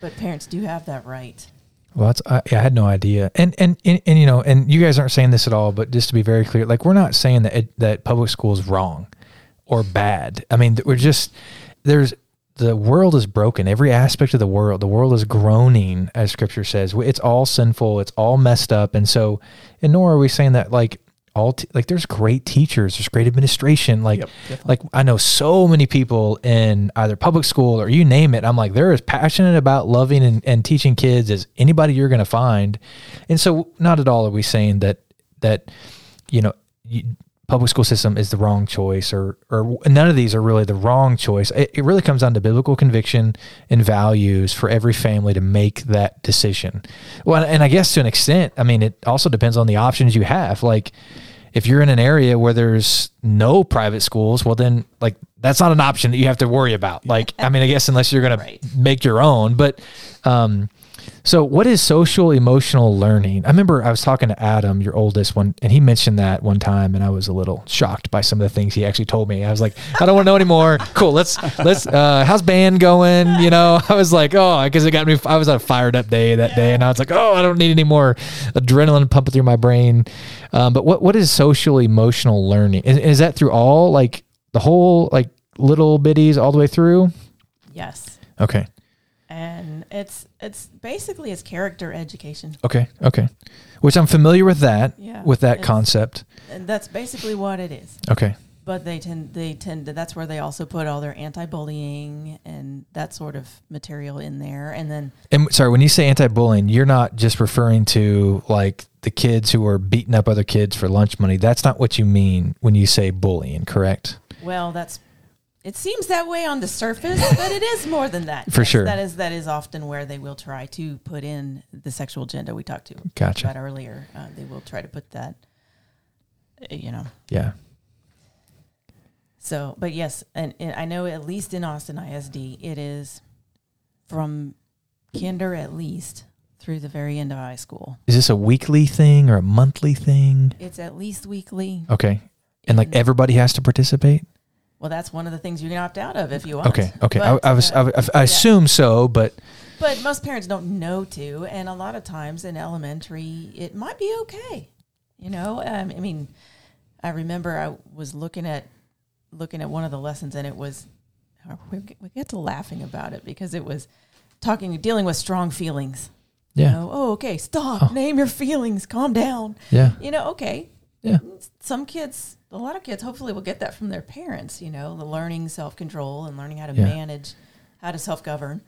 But parents do have that right. Well, that's I, yeah, I had no idea, and, and and and you know, and you guys aren't saying this at all, but just to be very clear, like we're not saying that it, that public school is wrong or bad. I mean, we're just there's the world is broken. Every aspect of the world, the world is groaning, as Scripture says. It's all sinful. It's all messed up. And so, and nor are we saying that like all t- like there's great teachers, there's great administration. Like Yep, like I know so many people in either public school or you name it. I'm like they're as passionate about loving and, and teaching kids as anybody you're going to find. And so, not at all are we saying that that you know. You, public school system is the wrong choice or or none of these are really the wrong choice it, it really comes down to biblical conviction and values for every family to make that decision well and i guess to an extent i mean it also depends on the options you have like if you're in an area where there's no private schools well then like that's not an option that you have to worry about like i mean i guess unless you're going Right. to make your own but um so, what is social emotional learning? I remember I was talking to Adam, your oldest one, and he mentioned that one time, and I was a little shocked by some of the things he actually told me. I was like, I don't want to know anymore. Cool, let's let's. Uh, how's band going? You know, I was like, oh, because it got me. I was on a fired up day that day, and I was like, oh, I don't need any more adrenaline pumping through my brain. Um, but what what is social emotional learning? Is, is that through all like the whole like little bitties all the way through? Yes. Okay, And it's it's basically it's character education. okay, okay. Which I'm familiar with that. Yeah. With that concept. And that's basically what it is. Okay. But they tend they tend to that's where they also put all their anti-bullying and that sort of material in there. And then And sorry, when you say anti-bullying, you're not just referring to like the kids who are beating up other kids for lunch money. That's not what you mean when you say bullying, correct? well, that's it seems that way on the surface, but it is more than that. For sure. That is that is often where they will try to put in the sexual agenda we talked to Gotcha. about earlier. Uh, they will try to put that uh, you know. Yeah. So, but yes, and, and I know at least in Austin ISD, it is from kinder at least through the very end of high school. Is this a weekly thing or a monthly thing? It's at least weekly. Okay. And like everybody has to participate? Well, that's one of the things you can opt out of if you want. Okay. Okay. But, I, I was, uh, I, I assume so, but but most parents don't know to, and a lot of times in elementary, it might be okay. You know, um, I mean, I remember I was looking at looking at one of the lessons, and it was we get- to laughing about it because it was talking dealing with strong feelings. yeah. You know, oh, okay, stop, Oh. name your feelings, calm down. Yeah. You know, okay. Yeah. Some kids, a lot of kids, hopefully will get that from their parents. You know, the learning self control and learning how to Yeah. manage, how to self govern.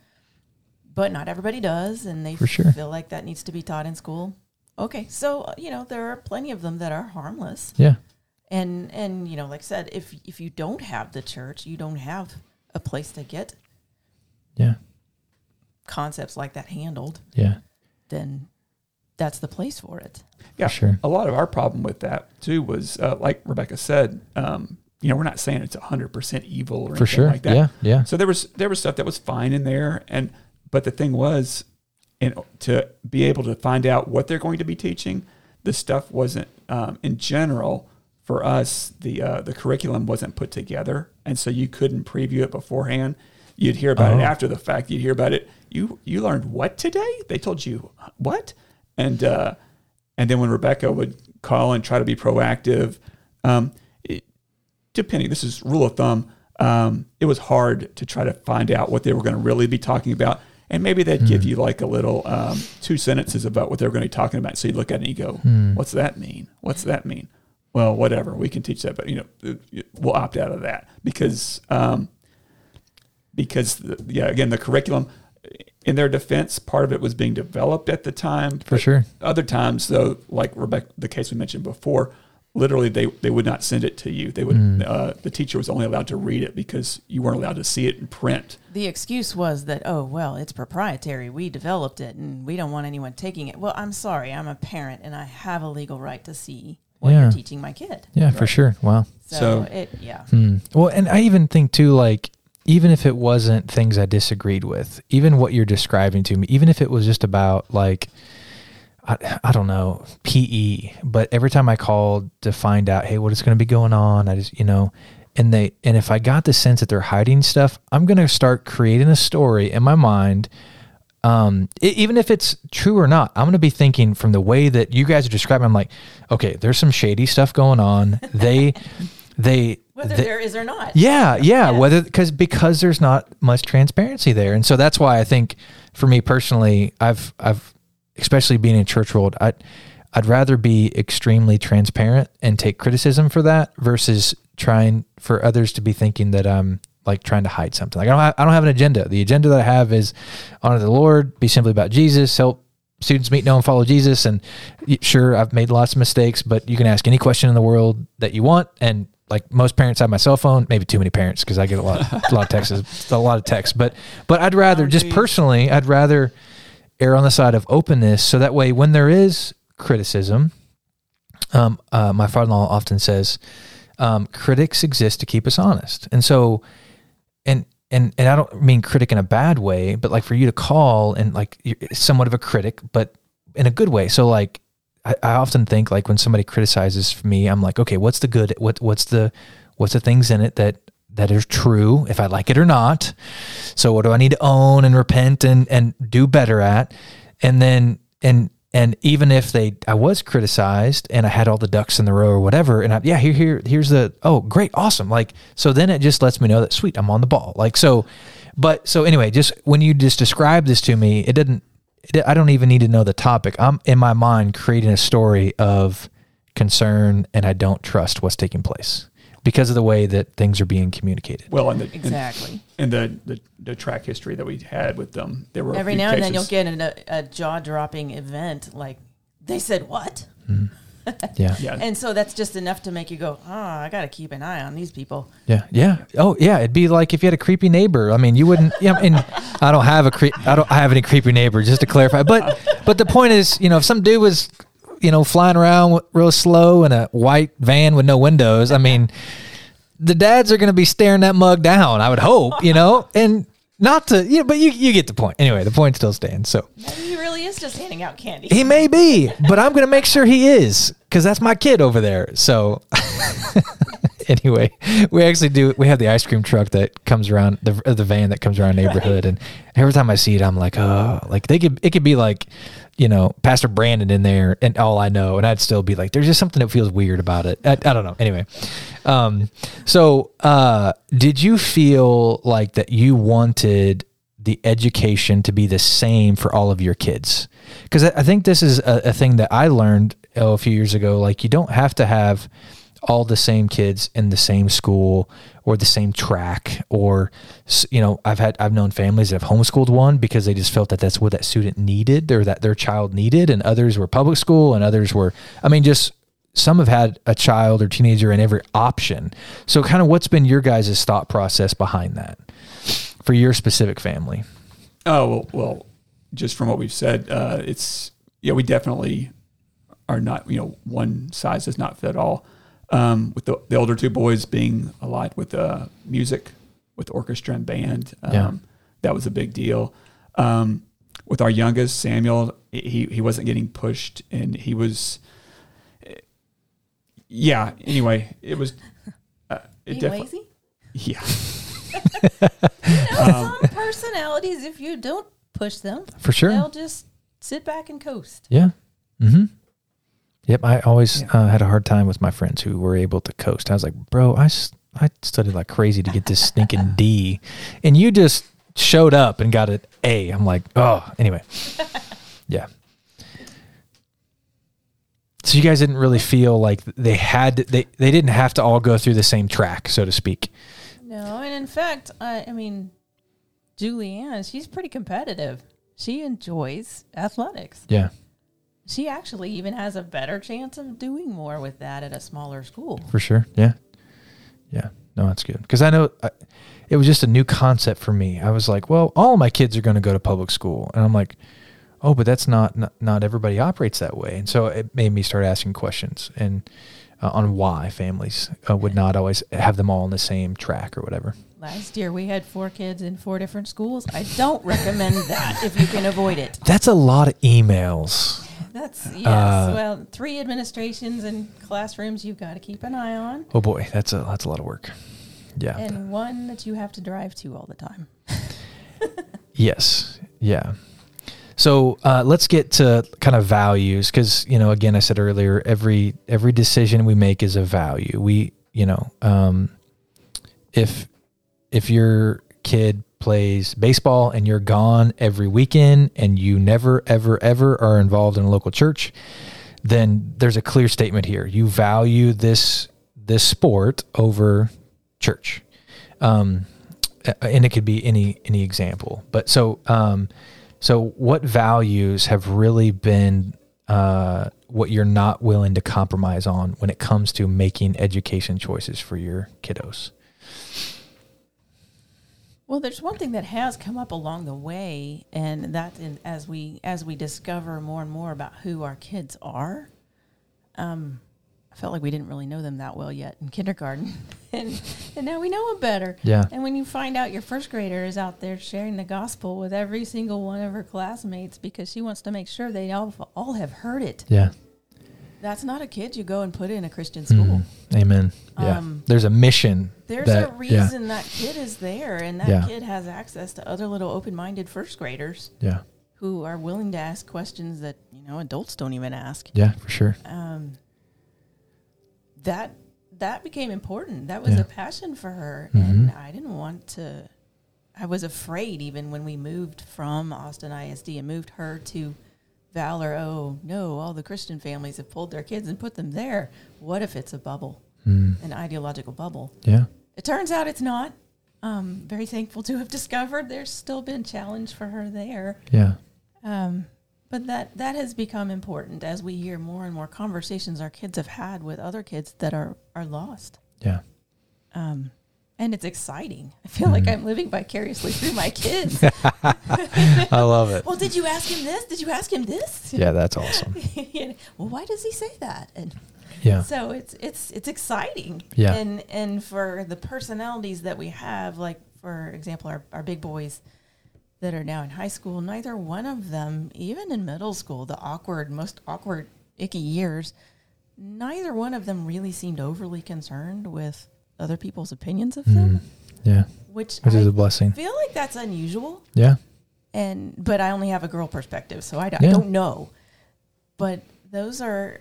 But not everybody does, and they For sure. feel like that needs to be taught in school. Okay, so uh, you know there are plenty of them that are harmless, Yeah. And and you know, like I said, if if you don't have the church, you don't have a place to get Yeah. concepts like that handled, Yeah. then that's the place for it. Yeah, sure. A lot of our problem with that too was, uh, like Rebecca said, um, you know, we're not saying it's hundred percent evil or For anything sure. like that. Yeah. Yeah. So there was there was stuff that was fine in there, and but the thing was, in to be able to find out what they're going to be teaching, the stuff wasn't um, in general for us. The uh, the curriculum wasn't put together, and so you couldn't preview it beforehand. You'd hear about Oh. it after the fact. You'd hear about it. You you learned what today? They told you what? And uh, and then when Rebecca would call and try to be proactive, um, it, depending, this is rule of thumb, um, it was hard to try to find out what they were going to really be talking about. And maybe they'd give you like a little um, two sentences about what they were going to be talking about. So you look at it and you go, what's that mean? What's that mean? Well, whatever, we can teach that, but you know, we'll opt out of that because, um, because the, yeah, again, the curriculum in their defense, part of it was being developed at the time. For sure. Other times, though, like Rebecca, the case we mentioned before, literally they, they would not send it to you. They would Mm. uh, the teacher was only allowed to read it because you weren't allowed to see it in print. The excuse was that, oh, well, it's proprietary. We developed it and we don't want anyone taking it. Well, I'm sorry. I'm a parent and I have a legal right to see what Yeah. you're teaching my kid. Yeah. For sure. Wow. So, So- it, yeah. Hmm. Well, and I even think too, like, even if it wasn't things I disagreed with, even what you're describing to me, even if it was just about like, I, I don't know, PE, but every time I called to find out, hey, what is going to be going on, I just, you know, and they, and if I got the sense that they're hiding stuff, I'm going to start creating a story in my mind. Um, e- even if it's true or not, I'm going to be thinking from the way that you guys are describing. I'm like, okay, there's some shady stuff going on. They, they whether they- there is or not. yeah, yeah. Whether because because there's not much transparency there, and so that's why I think for me personally, I've I've especially being in church world, I I'd rather be extremely transparent and take criticism for that versus trying for others to be thinking that I'm like trying to hide something. Like I don't have, I don't have an agenda. The agenda that I have is honor the Lord, be simply about Jesus, help students meet, know, and follow Jesus. And sure, I've made lots of mistakes, but you can ask any question in the world that you want. And like most parents have my cell phone, maybe too many parents because I get a lot, a lot of texts, a lot of texts. But but I'd rather just personally, I'd rather err on the side of openness, so that way when there is criticism, um, uh, my father-in-law often says, um, critics exist to keep us honest, and so and and and I don't mean critic in a bad way, but like for you to call and like somewhat of a critic, but in a good way. So like I, I often think like when somebody criticizes me, I'm like, okay, what's the good? What what's the what's the things in it that that are true, if I like it or not. So what do I need to own and repent and and do better at? And then and and even if they I was criticized and I had all the ducks in the row or whatever, and I yeah, here here here's the oh great, awesome. Like so then it just lets me know that sweet, I'm on the ball. Like so but so anyway, just when you just describe this to me, it didn't it, I don't even need to know the topic. I'm in my mind creating a story of concern and I don't trust what's taking place because of the way that things are being communicated. Well, and the Exactly. and, the, the the track history that we had with them, there were a Every few now and then you'll get in a, a jaw dropping event like they said what? Mm-hmm. Yeah. yeah And so that's just enough to make you go, oh, I got to keep an eye on these people. Yeah, yeah. Oh, yeah. It'd be like if you had a creepy neighbor. I mean, you wouldn't. Yeah, and I don't have a creep. I don't I have any creepy neighbor. Just to clarify, but but the point is, you know, if some dude was, you know, flying around real slow in a white van with no windows, I mean, the dads are going to be staring that mug down. I would hope, you know, and not to, you know, but you you get the point. Anyway, the point still stands. So Maybe he really is just handing out candy. he may be, but I'm going to make sure he is because that's my kid over there. So anyway, we actually do. We have the ice cream truck that comes around the the van that comes around neighborhood, and every time I see it, I'm like, oh, like they could it could be like, you know, Pastor Brandon in there, and all I know, and I'd still be like, there's just something that feels weird about it. I, I don't know. Anyway, um, so uh, did you feel like that you wanted the education to be the same for all of your kids? Because I think this is a, a thing that I learned oh, a few years ago. Like, you don't have to have all the same kids in the same school or the same track or you know i've had i've known families that have homeschooled one because they just felt that that's what that student needed or that their child needed and others were public school and others were i mean just some have had a child or teenager in every option so kind of what's been your guys' thought process behind that for your specific family Oh well, well, just from what we've said, uh, it's yeah, we definitely are not. You know, one size does not fit all. Um, with the, the older two boys being a lot with uh, music, with orchestra and band, um, Yeah. that was a big deal. Um, with our youngest Samuel, he he wasn't getting pushed, and he was. Yeah. Anyway, it was. Uh, it Being Um, defi- lazy? Yeah. You know, some personalities, if you don't push them, for sure they'll just sit back and coast. Yeah. Mm-hmm. Yep. I always uh, had a hard time with my friends who were able to coast. I was like, bro, I, I studied like crazy to get this stinking D, and you just showed up and got an A. I'm like, oh, anyway. Yeah. So you guys didn't really feel like they had to, they they didn't have to all go through the same track, so to speak. No, and in fact, I, I mean, Julianne, she's pretty competitive. She enjoys athletics. Yeah, She actually even has a better chance of doing more with that at a smaller school. for sure. Yeah, yeah. No, that's good because I know I, it was just a new concept for me. I was like, well, all my kids are going to go to public school, and I'm like, oh, but that's not not, not everybody operates that way, and so it made me start asking questions and uh, on why families uh, would not always have them all on the same track or whatever. Last year, we had four kids in four different schools. I don't recommend that if you can avoid it. That's a lot of emails. That's, yes. Uh, well, three administrations and classrooms you've got to keep an eye on, Oh boy, that's a that's a lot of work. Yeah. and one that you have to drive to all the time. Yes. Yeah. So uh, let's get to kind of values because you know again I said earlier every every decision we make is a value. We you know, um, if if your kid plays baseball and you're gone every weekend and you never ever ever are involved in a local church, then there's a clear statement here. You value this this sport over church. Um, and it could be any any example. But so um, so what values have really been uh, what you're not willing to compromise on when it comes to making education choices for your kiddos? Well, there's one thing that has come up along the way, and that as we as we discover more and more about who our kids are, um, I felt like we didn't really know them that well yet in kindergarten, and and now we know them better. Yeah. And when you find out your first grader is out there sharing the gospel with every single one of her classmates because she wants to make sure they all all have heard it, Yeah. That's not a kid you go and put in a Christian school. Mm, amen. Yeah. Um, There's a mission. There's that- a yeah, reason that kid is there, and that Yeah. kid has access to other little open-minded first graders Yeah. who are willing to ask questions that you know adults don't even ask. Yeah, for sure. Um, that that became important. That was Yeah. a passion for her, Mhm. and I didn't want to. I was afraid even when we moved from Austin ISD and moved her to Valor. Oh no, all the Christian families have pulled their kids and put them there. What if it's a bubble, Mm, an ideological bubble? yeah. It turns out it's not. Um, very thankful to have discovered there's still been challenge for her there. Yeah. Um, but that that has become important as we hear more and more conversations our kids have had with other kids that are are lost. Yeah. Um, and it's exciting. I feel like Mhm. I'm living vicariously through my kids. I love it. well, did you ask him this? Did you ask him this? Yeah, that's awesome. You know, well, why does he say that? And Yeah. so it's it's it's exciting. Yeah. And and for the personalities that we have, like for example, our, our big boys that are now in high school, neither one of them, even in middle school, the awkward, most awkward, icky years, neither one of them really seemed overly concerned with other people's opinions of mm-hmm. them, yeah. which Which is a blessing. I feel like that's unusual. Yeah. And but I only have a girl perspective, so I, don't- Yeah. I don't know. But those are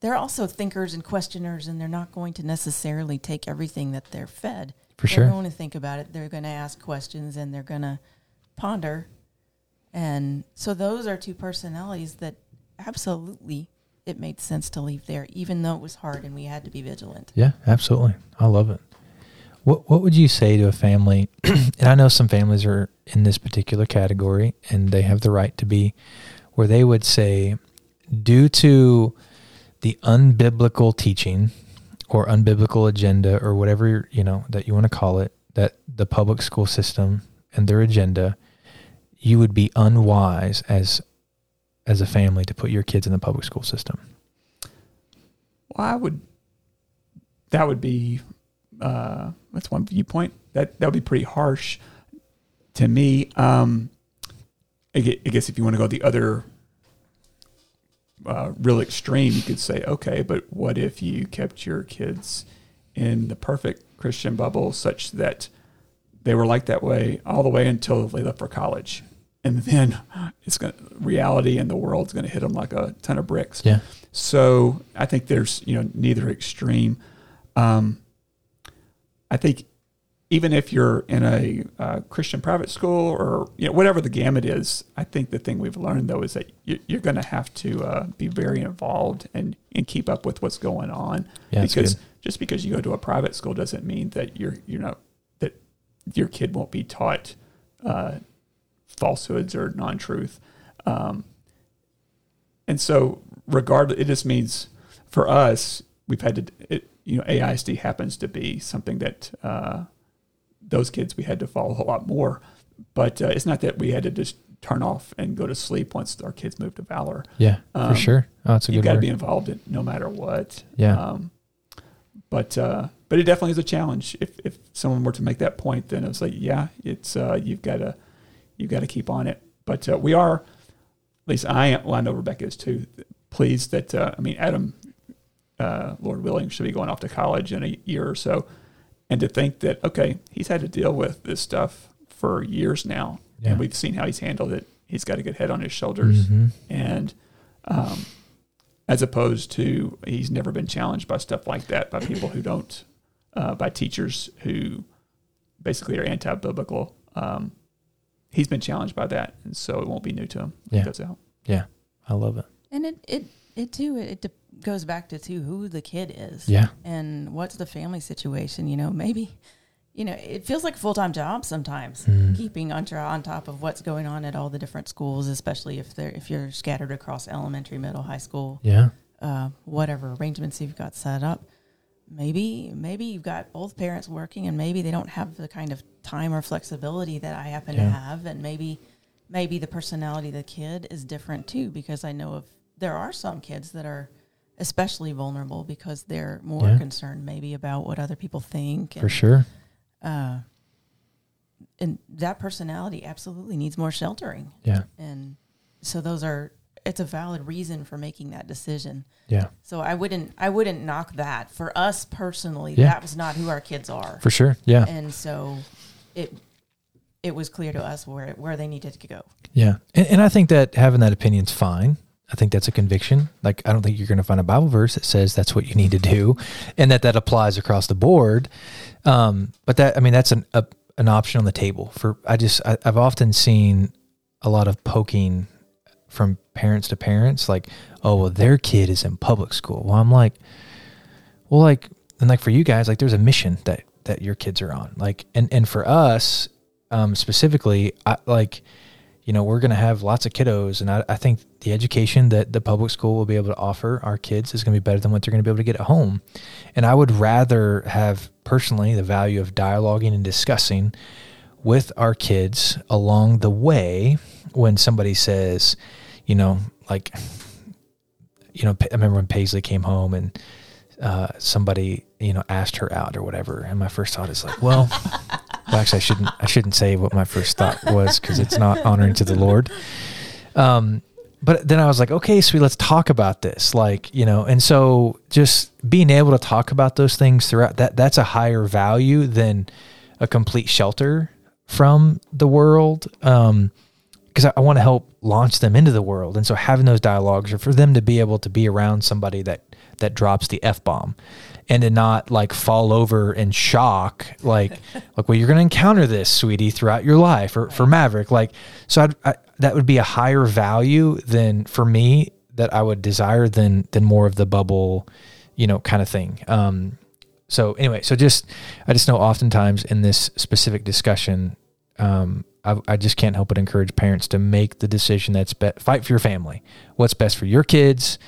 they're also thinkers and questioners, and they're not going to necessarily take everything that they're fed. For they're sure. going to think about it. They're going to ask questions, and they're going to ponder. And so those are two personalities that absolutely it made sense to leave there, even though it was hard and we had to be vigilant. Yeah, absolutely. I love it. What What would you say to a family? and I know some families are in this particular category, and they have the right to be, where they would say, due to the unbiblical teaching or unbiblical agenda or whatever you know that you want to call it, that the public school system and their agenda, you would be unwise as as a family to put your kids in the public school system. Well, I would. That would be. Uh, that's one viewpoint. That that would be pretty harsh to me. Um, I gue- I guess if you want to go the other uh, real extreme, you could say, okay, but what if you kept your kids in the perfect Christian bubble, such that they were like that way all the way until they left for college, and then it's going to reality and the world's going to hit them like a ton of bricks. Yeah. So I think there's you know neither extreme. Um, I think even if you're in a uh, Christian private school or you know whatever the gamut is, I think the thing we've learned though is that you, you're going to have to uh, be very involved and and keep up with what's going on. Yeah, because just because you go to a private school doesn't mean that you're you're not that your kid won't be taught uh, falsehoods or non-truth. Um, and so, regardless, it just means for us, we've had to, it, you know, AISD happens to be something that uh, those kids we had to follow a lot more. But uh, it's not that we had to just turn off and go to sleep once our kids moved to Valor. Yeah, for Um, sure. Oh, that's a You've got to be involved in no matter what. Yeah. Um, but uh, but it definitely is a challenge. If if someone were to make that point, then it's like, yeah, it's uh, you've got to you've got to keep on it. But uh, we are, at least I am. Well, I know Rebecca is too. Pleased that uh, I mean Adam, uh, Lord willing, should be going off to college in a year or so, and to think that okay, he's had to deal with this stuff for years now, Yeah. and we've seen how he's handled it. He's got a good head on his shoulders Mhm. and um, as opposed to he's never been challenged by stuff like that by people who don't, uh, by teachers who basically are anti-biblical. Um, he's been challenged by that, and so it won't be new to him. Yeah. That's out. Yeah. I love it. And it it it too it, de- goes back to too who the kid is. Yeah. And what's the family situation? You know, maybe you know it feels like a full time job sometimes. Mm. Keeping on tra- on top of what's going on at all the different schools, especially if they're if you're scattered across elementary, middle, high school, Yeah. uh, whatever arrangements you've got set up. Maybe maybe you've got both parents working, and maybe they don't have the kind of time or flexibility that I happen to have, and maybe maybe the personality of the kid is different too. Because I know of there are some kids that are especially vulnerable because they're more Yeah. concerned maybe about what other people think. And, For sure. Uh, and that personality absolutely needs more sheltering, Yeah. and so those are it's a valid reason for making that decision. Yeah. So I wouldn't I wouldn't knock that. For us personally, Yeah. that was not who our kids are. For sure. Yeah. And so it it was clear to us where where they needed to go. Yeah. And, and I think that having that opinion's fine. I think that's a conviction. Like, I don't think you're going to find a Bible verse that says that's what you need to do and that that applies across the board. Um, but that, I mean, that's an, a, an option on the table for, I just, I, I've often seen a lot of poking from parents to parents, like, oh, well, their kid is in public school. Well, I'm like, well, like, and like for you guys, like, there's a mission that, that your kids are on. Like, and, and for us, um, specifically, I like, you know, we're to have lots of kiddos. And I, I think the education that the public school will be able to offer our kids is to be better than what they're to be able to get at home. And I would rather have personally the value of dialoguing and discussing with our kids along the way when somebody says, you know, like, you know, I remember when Paisley came home and uh, somebody, you know, asked her out or whatever. And my first thought is like, well, well, actually, I shouldn't. I shouldn't say what my first thought was because it's not honoring to the Lord. Um, but then I was like, okay, sweet, let's talk about this. Like, you know, and so just being able to talk about those things throughout that that's a higher value than a complete shelter from the world. Um, because I, I want to help launch them into the world, and so having those dialogues are for them to be able to be around somebody that that drops the f bomb, and to not like fall over in shock, like like well you're going to encounter this, sweetie, throughout your life, or for Maverick, like so I'd, I that would be a higher value than for me that I would desire than than more of the bubble, you know, kind of thing. Um, so anyway, so just I just know oftentimes in this specific discussion, um, I, I just can't help but encourage parents to make the decision that's be- fight for your family. What's best for your kids,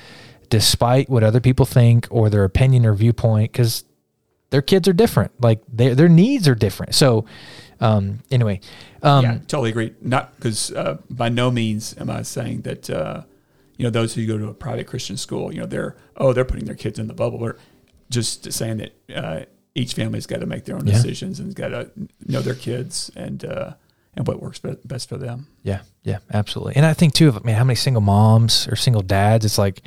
despite what other people think or their opinion or viewpoint, because their kids are different. Like their their needs are different. So um, anyway, um, yeah, totally agree. Not because uh, by no means am I saying that uh, you know those who go to a private Christian school, you know, they're oh they're putting their kids in the bubble. Or just saying that uh, each family's got to make their own Yeah. decisions and got to know their kids and uh, and what works best for them. yeah, yeah, absolutely. And I think too, of man, how many single moms or single dads? It's like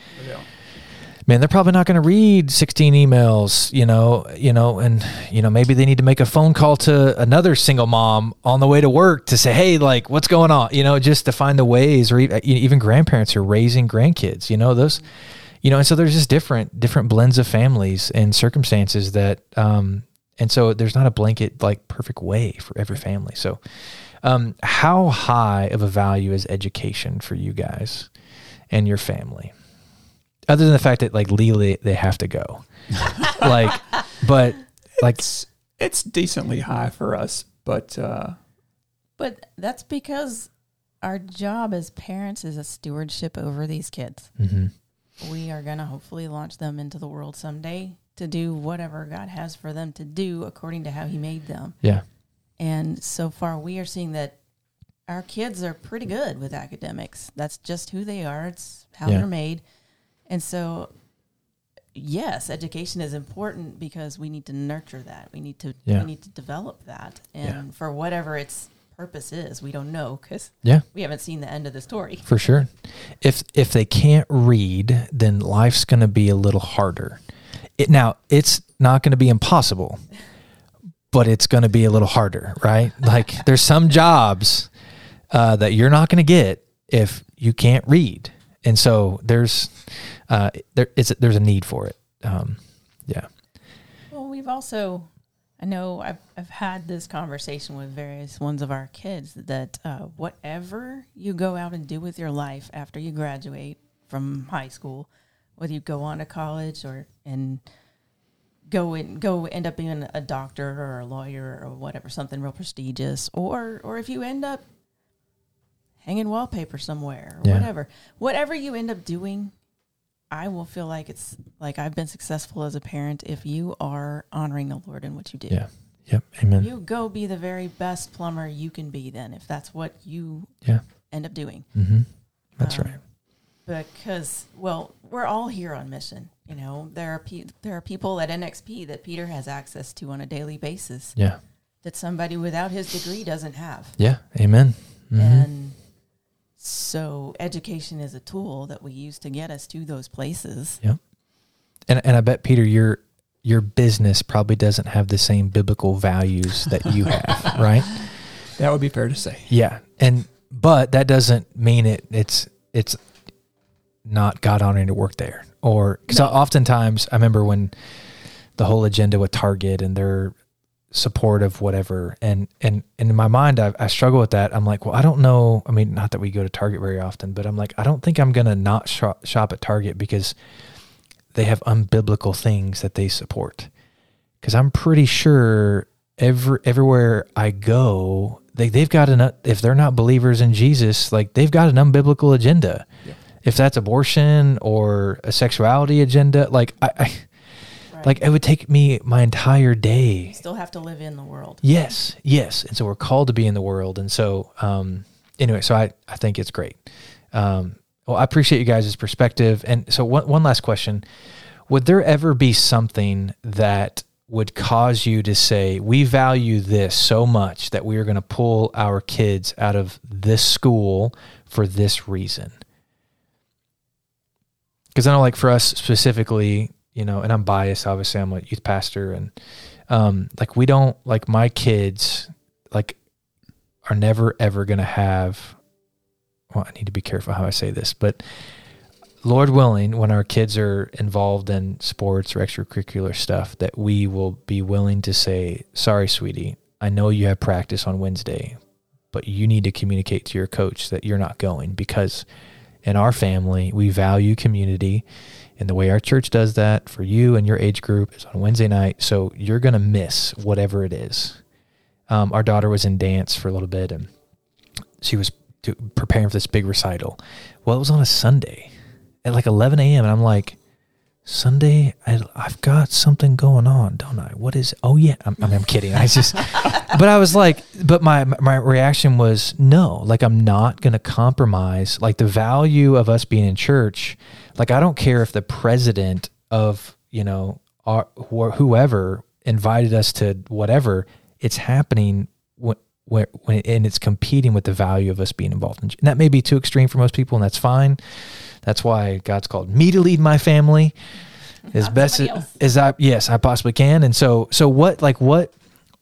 man, they're probably not going to read 16 emails, you know, you know, and you know, maybe they need to make a phone call to another single mom on the way to work to say, "Hey, like what's going on?" you know, just to find the ways or even, even grandparents are raising grandkids, you know, those you know, and so there's just different different blends of families and circumstances that um and so there's not a blanket like perfect way for every family. So um how high of a value is education for you guys and your family? other than the fact that like legally they have to go like but like It's it's decently high for us, but uh, But that's because our job as parents is a stewardship over these kids. mhm. We are going to hopefully launch them into the world someday to do whatever God has for them to do according to how He made them. yeah And so far, we are seeing that our kids are pretty good with academics. That's just who they are, it's how Yeah. they're made. And so, yes, education is important because we need to nurture that. We need to Yeah. we need to develop that. And for whatever its purpose is, we don't know because yeah. we haven't seen the end of the story. for sure. If if they can't read then life's going to be a little harder. It now it's not going to be impossible but it's going to be a little harder right? Like there's some jobs uh, that you're not going to get if you can't read. And so there's uh, there it's there's a need for it. Um, yeah, Well, we've also, I know I've, I've had this conversation with various ones of our kids that uh, whatever you go out and do with your life after you graduate from high school, whether you go on to college or and go in, go end up being a doctor or a lawyer or whatever, something real prestigious, or or if you end up hanging wallpaper somewhere or Yeah. whatever, whatever you end up doing, I will feel like it's like I've been successful as a parent if you are honoring the Lord in what you do. yeah, yep, amen. You go be the very best plumber you can be then if that's what you yeah, end up doing. hmm that's Um, right. Because well, we're all here on mission. You know, there are pe- there are people at NXP that Peter has access to on a daily basis Yeah, that somebody without his degree doesn't have. yeah, amen. Mhm. And so education is a tool that we use to get us to those places. Yeah. And and I bet Peter, your your business probably doesn't have the same biblical values that you have, right? That would be fair to say. Yeah, and but that doesn't mean it. It's it's not God honoring to work there, or because oftentimes I remember when the whole agenda with Target and their support of whatever, and and and in my mind I, I struggle with that. I'm like, well, I don't know. I mean, not that we go to Target very often, but I'm like, I don't think I'm gonna not shop, shop at Target because they have unbiblical things that they support. Because I'm pretty sure every everywhere I go, they they've got an if they're not believers in Jesus, like they've got an unbiblical agenda. Yeah. If that's abortion or a sexuality agenda, like I, I Right. like it would take me my entire day. still have to live in the world. Yes, yes, and so we're called to be in the world, and so um, anyway, so I I think it's great. Um, well, I appreciate you guys' perspective, and so one one last question: Would there ever be something that would cause you to say, "We value this so much that we are going to pull our kids out of this school for this reason"? Because I know, like for us specifically, you know, and I'm biased. Obviously, I'm a youth pastor, and um, like we don't like my kids like are never ever gonna have. Well, I need to be careful how I say this, but Lord willing, when our kids are involved in sports or extracurricular stuff, that we will be willing to say, "Sorry, sweetie, I know you have practice on Wednesday, but you need to communicate to your coach that you're not going because." In our family, we value community and the way our church does that for you and your age group is on Wednesday night. So you're going to miss whatever it is. Um, our daughter was in dance for a little bit and she was do, preparing for this big recital. Well, it was on a Sunday at like 11 a.m. And I'm like, Sunday, I, I've got something going on, don't I? What is? Oh yeah, I'm, I mean, I'm kidding. I just, but I was like, but my my reaction was no. Like I'm not going to compromise. Like the value of us being in church. Like I don't care if the president of you know our, wh- whoever invited us to whatever. It's happening when, when, when and it's competing with the value of us being involved. In, and that may be too extreme for most people, and that's fine. That's why God's called me to lead my family as Not best as, as I yes I possibly can. And so so what like what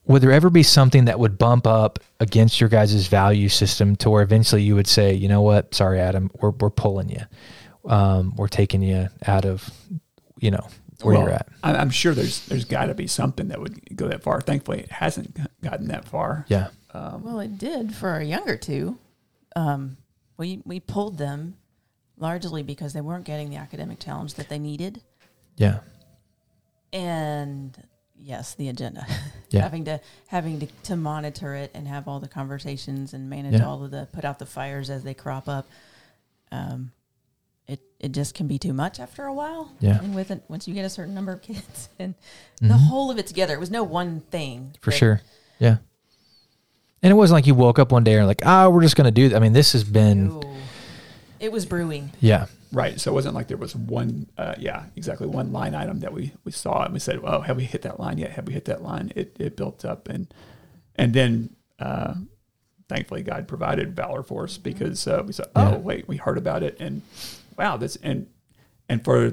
would there ever be something that would bump up against your guys' value system to where eventually you would say, you know what, sorry Adam, we're we're pulling you, um, we're taking you out of, you know where Well, you're at. I- I'm sure there's there's got to be something that would go that far. Thankfully, it hasn't gotten that far. Yeah, Um, Well, it did for our younger two. Um, we we pulled them largely because they weren't getting the academic challenge that they needed, yeah, and yes, the agenda. Yeah. having to having to, to monitor it and have all the conversations and manage Yeah. all of the put out the fires as they crop up. Um, it it just can be too much after a while. Yeah. and with it, once you get a certain number of kids and the Mhm. whole of it together, it was no one thing for that- sure. Yeah, and it wasn't like you woke up one day and like, ah, we're just gonna do. That. I mean, this has been No. It was brewing. yeah, right. So it wasn't like there was one, uh, yeah, exactly one line item that we, we saw and we said, oh, have we hit that line yet? Have we hit that line? It, it built up and and then uh, thankfully God provided valor for us because uh, we said, oh, Yeah. wait, we heard about it and wow, this and and for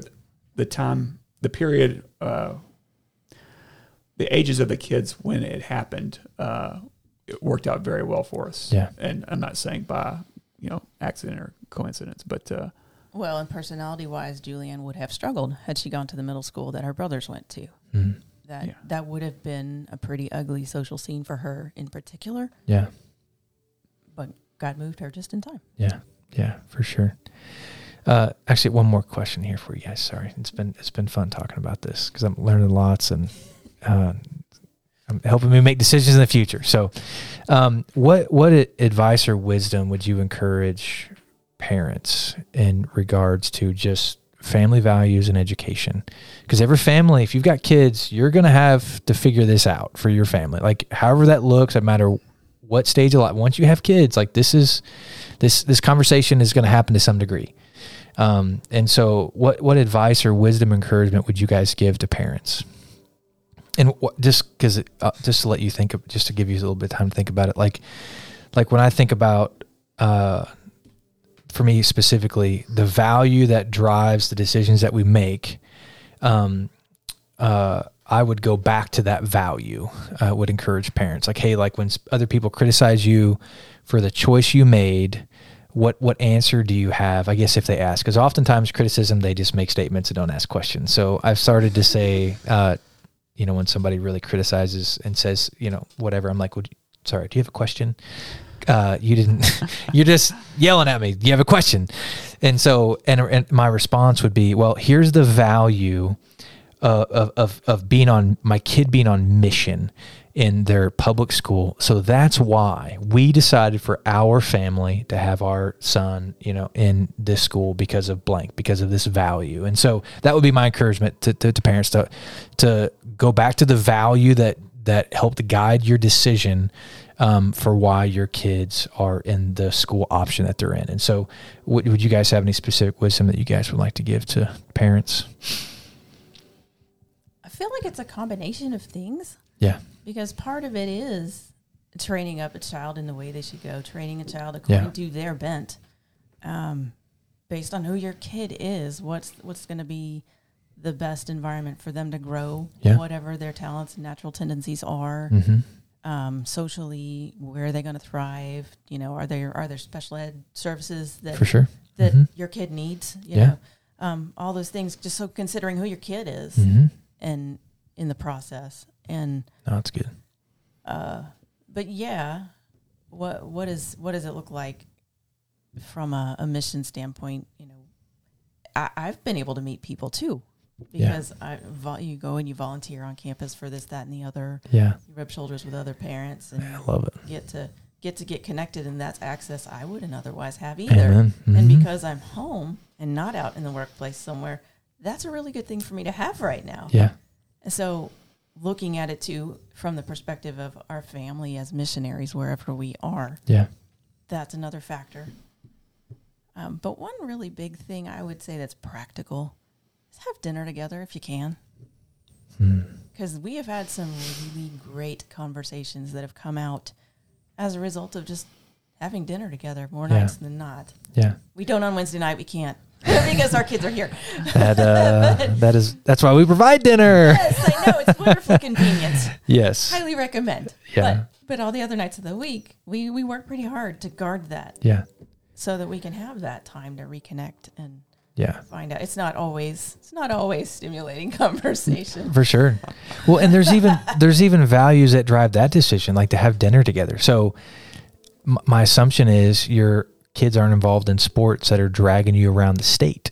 the time, the period, uh, the ages of the kids when it happened, uh, it worked out very well for us. Yeah. And I'm not saying by, you know, accident or coincidence, but uh, Well, and personality wise, Julianne would have struggled had she gone to the middle school that her brothers went to. Mm. That Yeah. that would have been a pretty ugly social scene for her in particular. Yeah. But God moved her just in time. Yeah. Yeah, for sure. Uh, actually, one more question here for you guys. Sorry, it's been it's been fun talking about this because I'm learning lots and uh, I'm helping me make decisions in the future. So, um, what what advice or wisdom would you encourage parents in regards to just family values and education? Because every family, if you've got kids, you're going to have to figure this out for your family. Like, however that looks, no matter what stage of life. Once you have kids, like this is this this conversation is going to happen to some degree. Um, and so, what what advice or wisdom, encouragement would you guys give to parents? And just because, uh, just to let you think, of, just to give you a little bit of time to think about it, like, like when I think about, uh, for me specifically, the value that drives the decisions that we make, um, uh, I would go back to that value. I would encourage parents, like, hey, like when other people criticize you for the choice you made, what what answer do you have? I guess if they ask, because oftentimes criticism they just make statements and don't ask questions. So I've started to say, uh, you know, when somebody really criticizes and says, you know, whatever, I'm like, sorry, do you have a question? Uh, you didn't. you're just yelling at me. Do you have a question? And so, and, and my response would be, well, here's the value uh, of, of of being on my kid being on mission in their public school. So that's why we decided for our family to have our son, you know, in this school because of blank, because of this value. And so that would be my encouragement to, to, to parents to to go back to the value that that helped guide your decision um, for why your kids are in the school option that they're in. And so, would, would you guys have any specific wisdom that you guys would like to give to parents? I feel like it's a combination of things Yeah. because part of it is training up a child in the way they should go, training a child according Yeah. to their bent, um, based on who your kid is. What's what's going to be the best environment for them to grow, Yeah. whatever their talents and natural tendencies are. Mm-hmm. Um, socially, where are they going to thrive? You know, are there are there special ed services that For sure. that Mhm. your kid needs? You Yeah. know, um, all those things. Just so considering who your kid is Mm-hmm. and in the process and No, that's good. uh but yeah what what is what does it look like from a, a mission standpoint you know I, i've been able to meet people too Yeah. because I you go and you volunteer on campus for this that and the other Yeah. you rub shoulders with other parents and I love it. get to get to get connected and that's access i wouldn't otherwise have either Amen. and because i'm home and not out in the workplace somewhere that's a really good thing for me to have right now yeah. and so, looking at it too from the perspective of our family as missionaries, wherever we are, Yeah. that's another factor. Um, but one really big thing I would say that's practical is have dinner together if you can. Because we have had some really great conversations that have come out as a result of just having dinner together more Yeah. nights than not. Yeah. We don't on Wednesday night, we can't because our kids are here. That uh, that is that's why we provide dinner. Yes, I know. It's wonderfully convenient. Yes. highly recommend. Yeah. But, but all the other nights of the week, we, we work pretty hard to guard that Yeah. so that we can have that time to reconnect and Yeah. find out. It's not always it's not always stimulating conversation. For sure. Well, and there's even there's even values that drive that decision, like to have dinner together. So, m- my assumption is your kids aren't involved in sports that are dragging you around the state.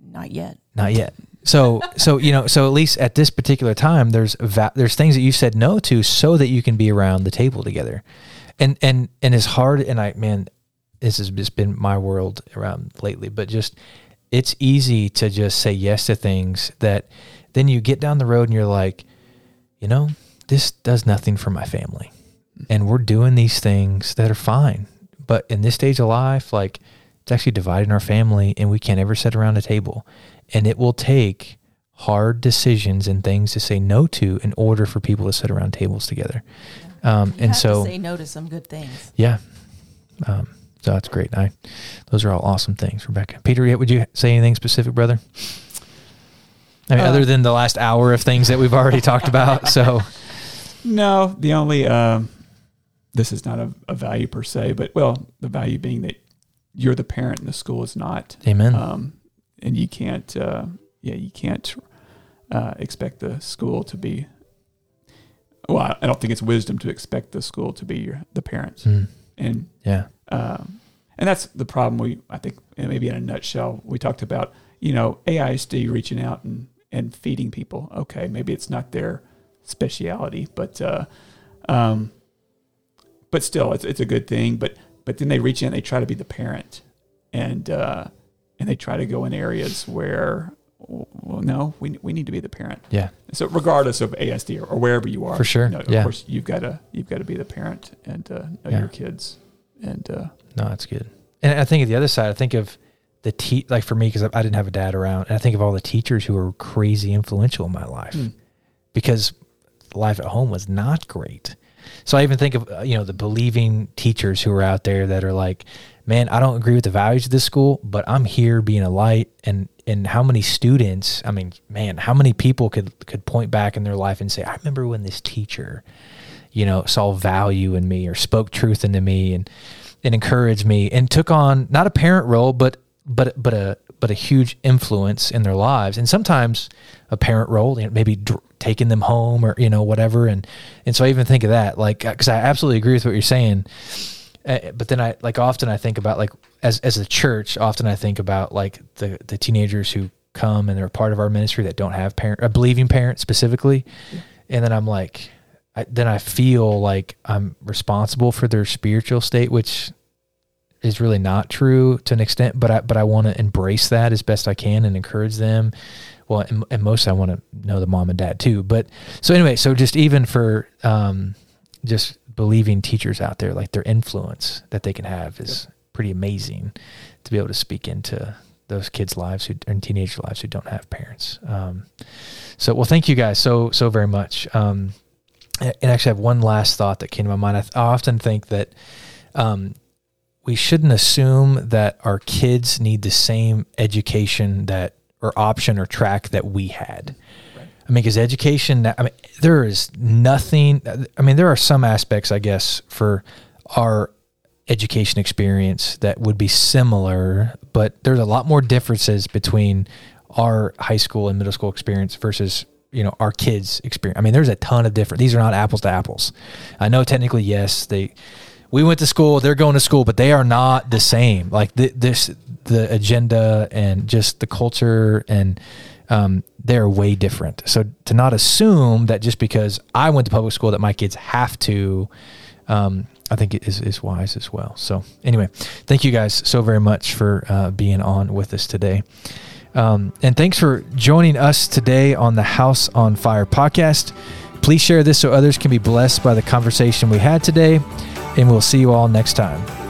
Not yet. Not yet. So, so you know, so at least at this particular time, there's va- there's things that you said no to, so that you can be around the table together, and and and as hard and I man, this has just been my world around lately. But just it's easy to just say yes to things that then you get down the road and you're like, you know, this does nothing for my family, and we're doing these things that are fine, but in this stage of life, like it's actually dividing our family, and we can't ever sit around a table and it will take hard decisions and things to say no to in order for people to sit around tables together. Um, You and have so, to say no to some good things. yeah, um, so that's great. I, those are all awesome things, Rebecca. Peter, yet would you say anything specific, brother? I mean, Uh, other than the last hour of things that we've already talked about. So, No, the only um, this is not a, a value per se, but well, the value being that you're the parent and the school is not. Amen. Um, and you can't, uh, yeah, you can't uh, expect the school to be. Well, I don't think it's wisdom to expect the school to be your, the parent, Mm. and Yeah. um, and that's the problem. We, I think, maybe in a nutshell, we talked about, you know, AISD reaching out and and feeding people. Okay, maybe it's not their speciality, but uh, um, but still, it's it's a good thing. But but then they reach in, and they try to be the parent, and uh, and they try to go in areas where, well, no, we we need to be the parent. Yeah. So regardless of AISD or, or wherever you are, For sure, you know, of course, you've got to you've got to be the parent and uh, know Yeah. your kids, and uh, No, that's good. And I think of the other side, I think of the te- like for me because I I didn't have a dad around, and I think of all the teachers who were crazy influential in my life Hmm. because life at home was not great. So I even think of uh, you know the believing teachers who are out there that are like, man, I don't agree with the values of this school, but I'm here being a light. And and how many students? I mean, man, how many people could could point back in their life and say, I remember when this teacher, you know, saw value in me or spoke truth into me and and encouraged me and took on not a parent role, but but but a but a huge influence in their lives, and sometimes a parent role, you know, maybe dr- taking them home or you know whatever, and and so I even think of that, like because I absolutely agree with what you're saying, uh, but then I like often I think about like as as a church, often I think about like the the teenagers who come and they're a part of our ministry that don't have parent a believing parent specifically, and then I'm like, I, then I feel like I'm responsible for their spiritual state, which is really not true to an extent, but I but I want to embrace that as best I can and encourage them. Well, and, and most I want to know the mom and dad too. But so anyway, so just even for um, just believing teachers out there, like their influence that they can have is pretty amazing to be able to speak into those kids' lives who and teenage lives who don't have parents. Um, so well, thank you guys so so very much. Um, and and actually, I have one last thought that came to my mind. I, th- I often think that um, we shouldn't assume that our kids need the same education that or option or track that we had. Right. I mean, because education, I mean, there is nothing. I mean, there are some aspects, I guess, for our education experience that would be similar, but there's a lot more differences between our high school and middle school experience versus you know our kids experience. I mean, there's a ton of different. These are not apples to apples. I know technically, yes, they. We went to school. They're going to school, but they are not the same. Like th- this, the agenda and just the culture and um, they're way different. So to not assume that just because I went to public school that my kids have to, um, I think is, is wise as well. So anyway, thank you guys so very much for uh, being on with us today. Um, and thanks for joining us today on the House on Fire podcast. Please share this so others can be blessed by the conversation we had today. And we'll see you all next time.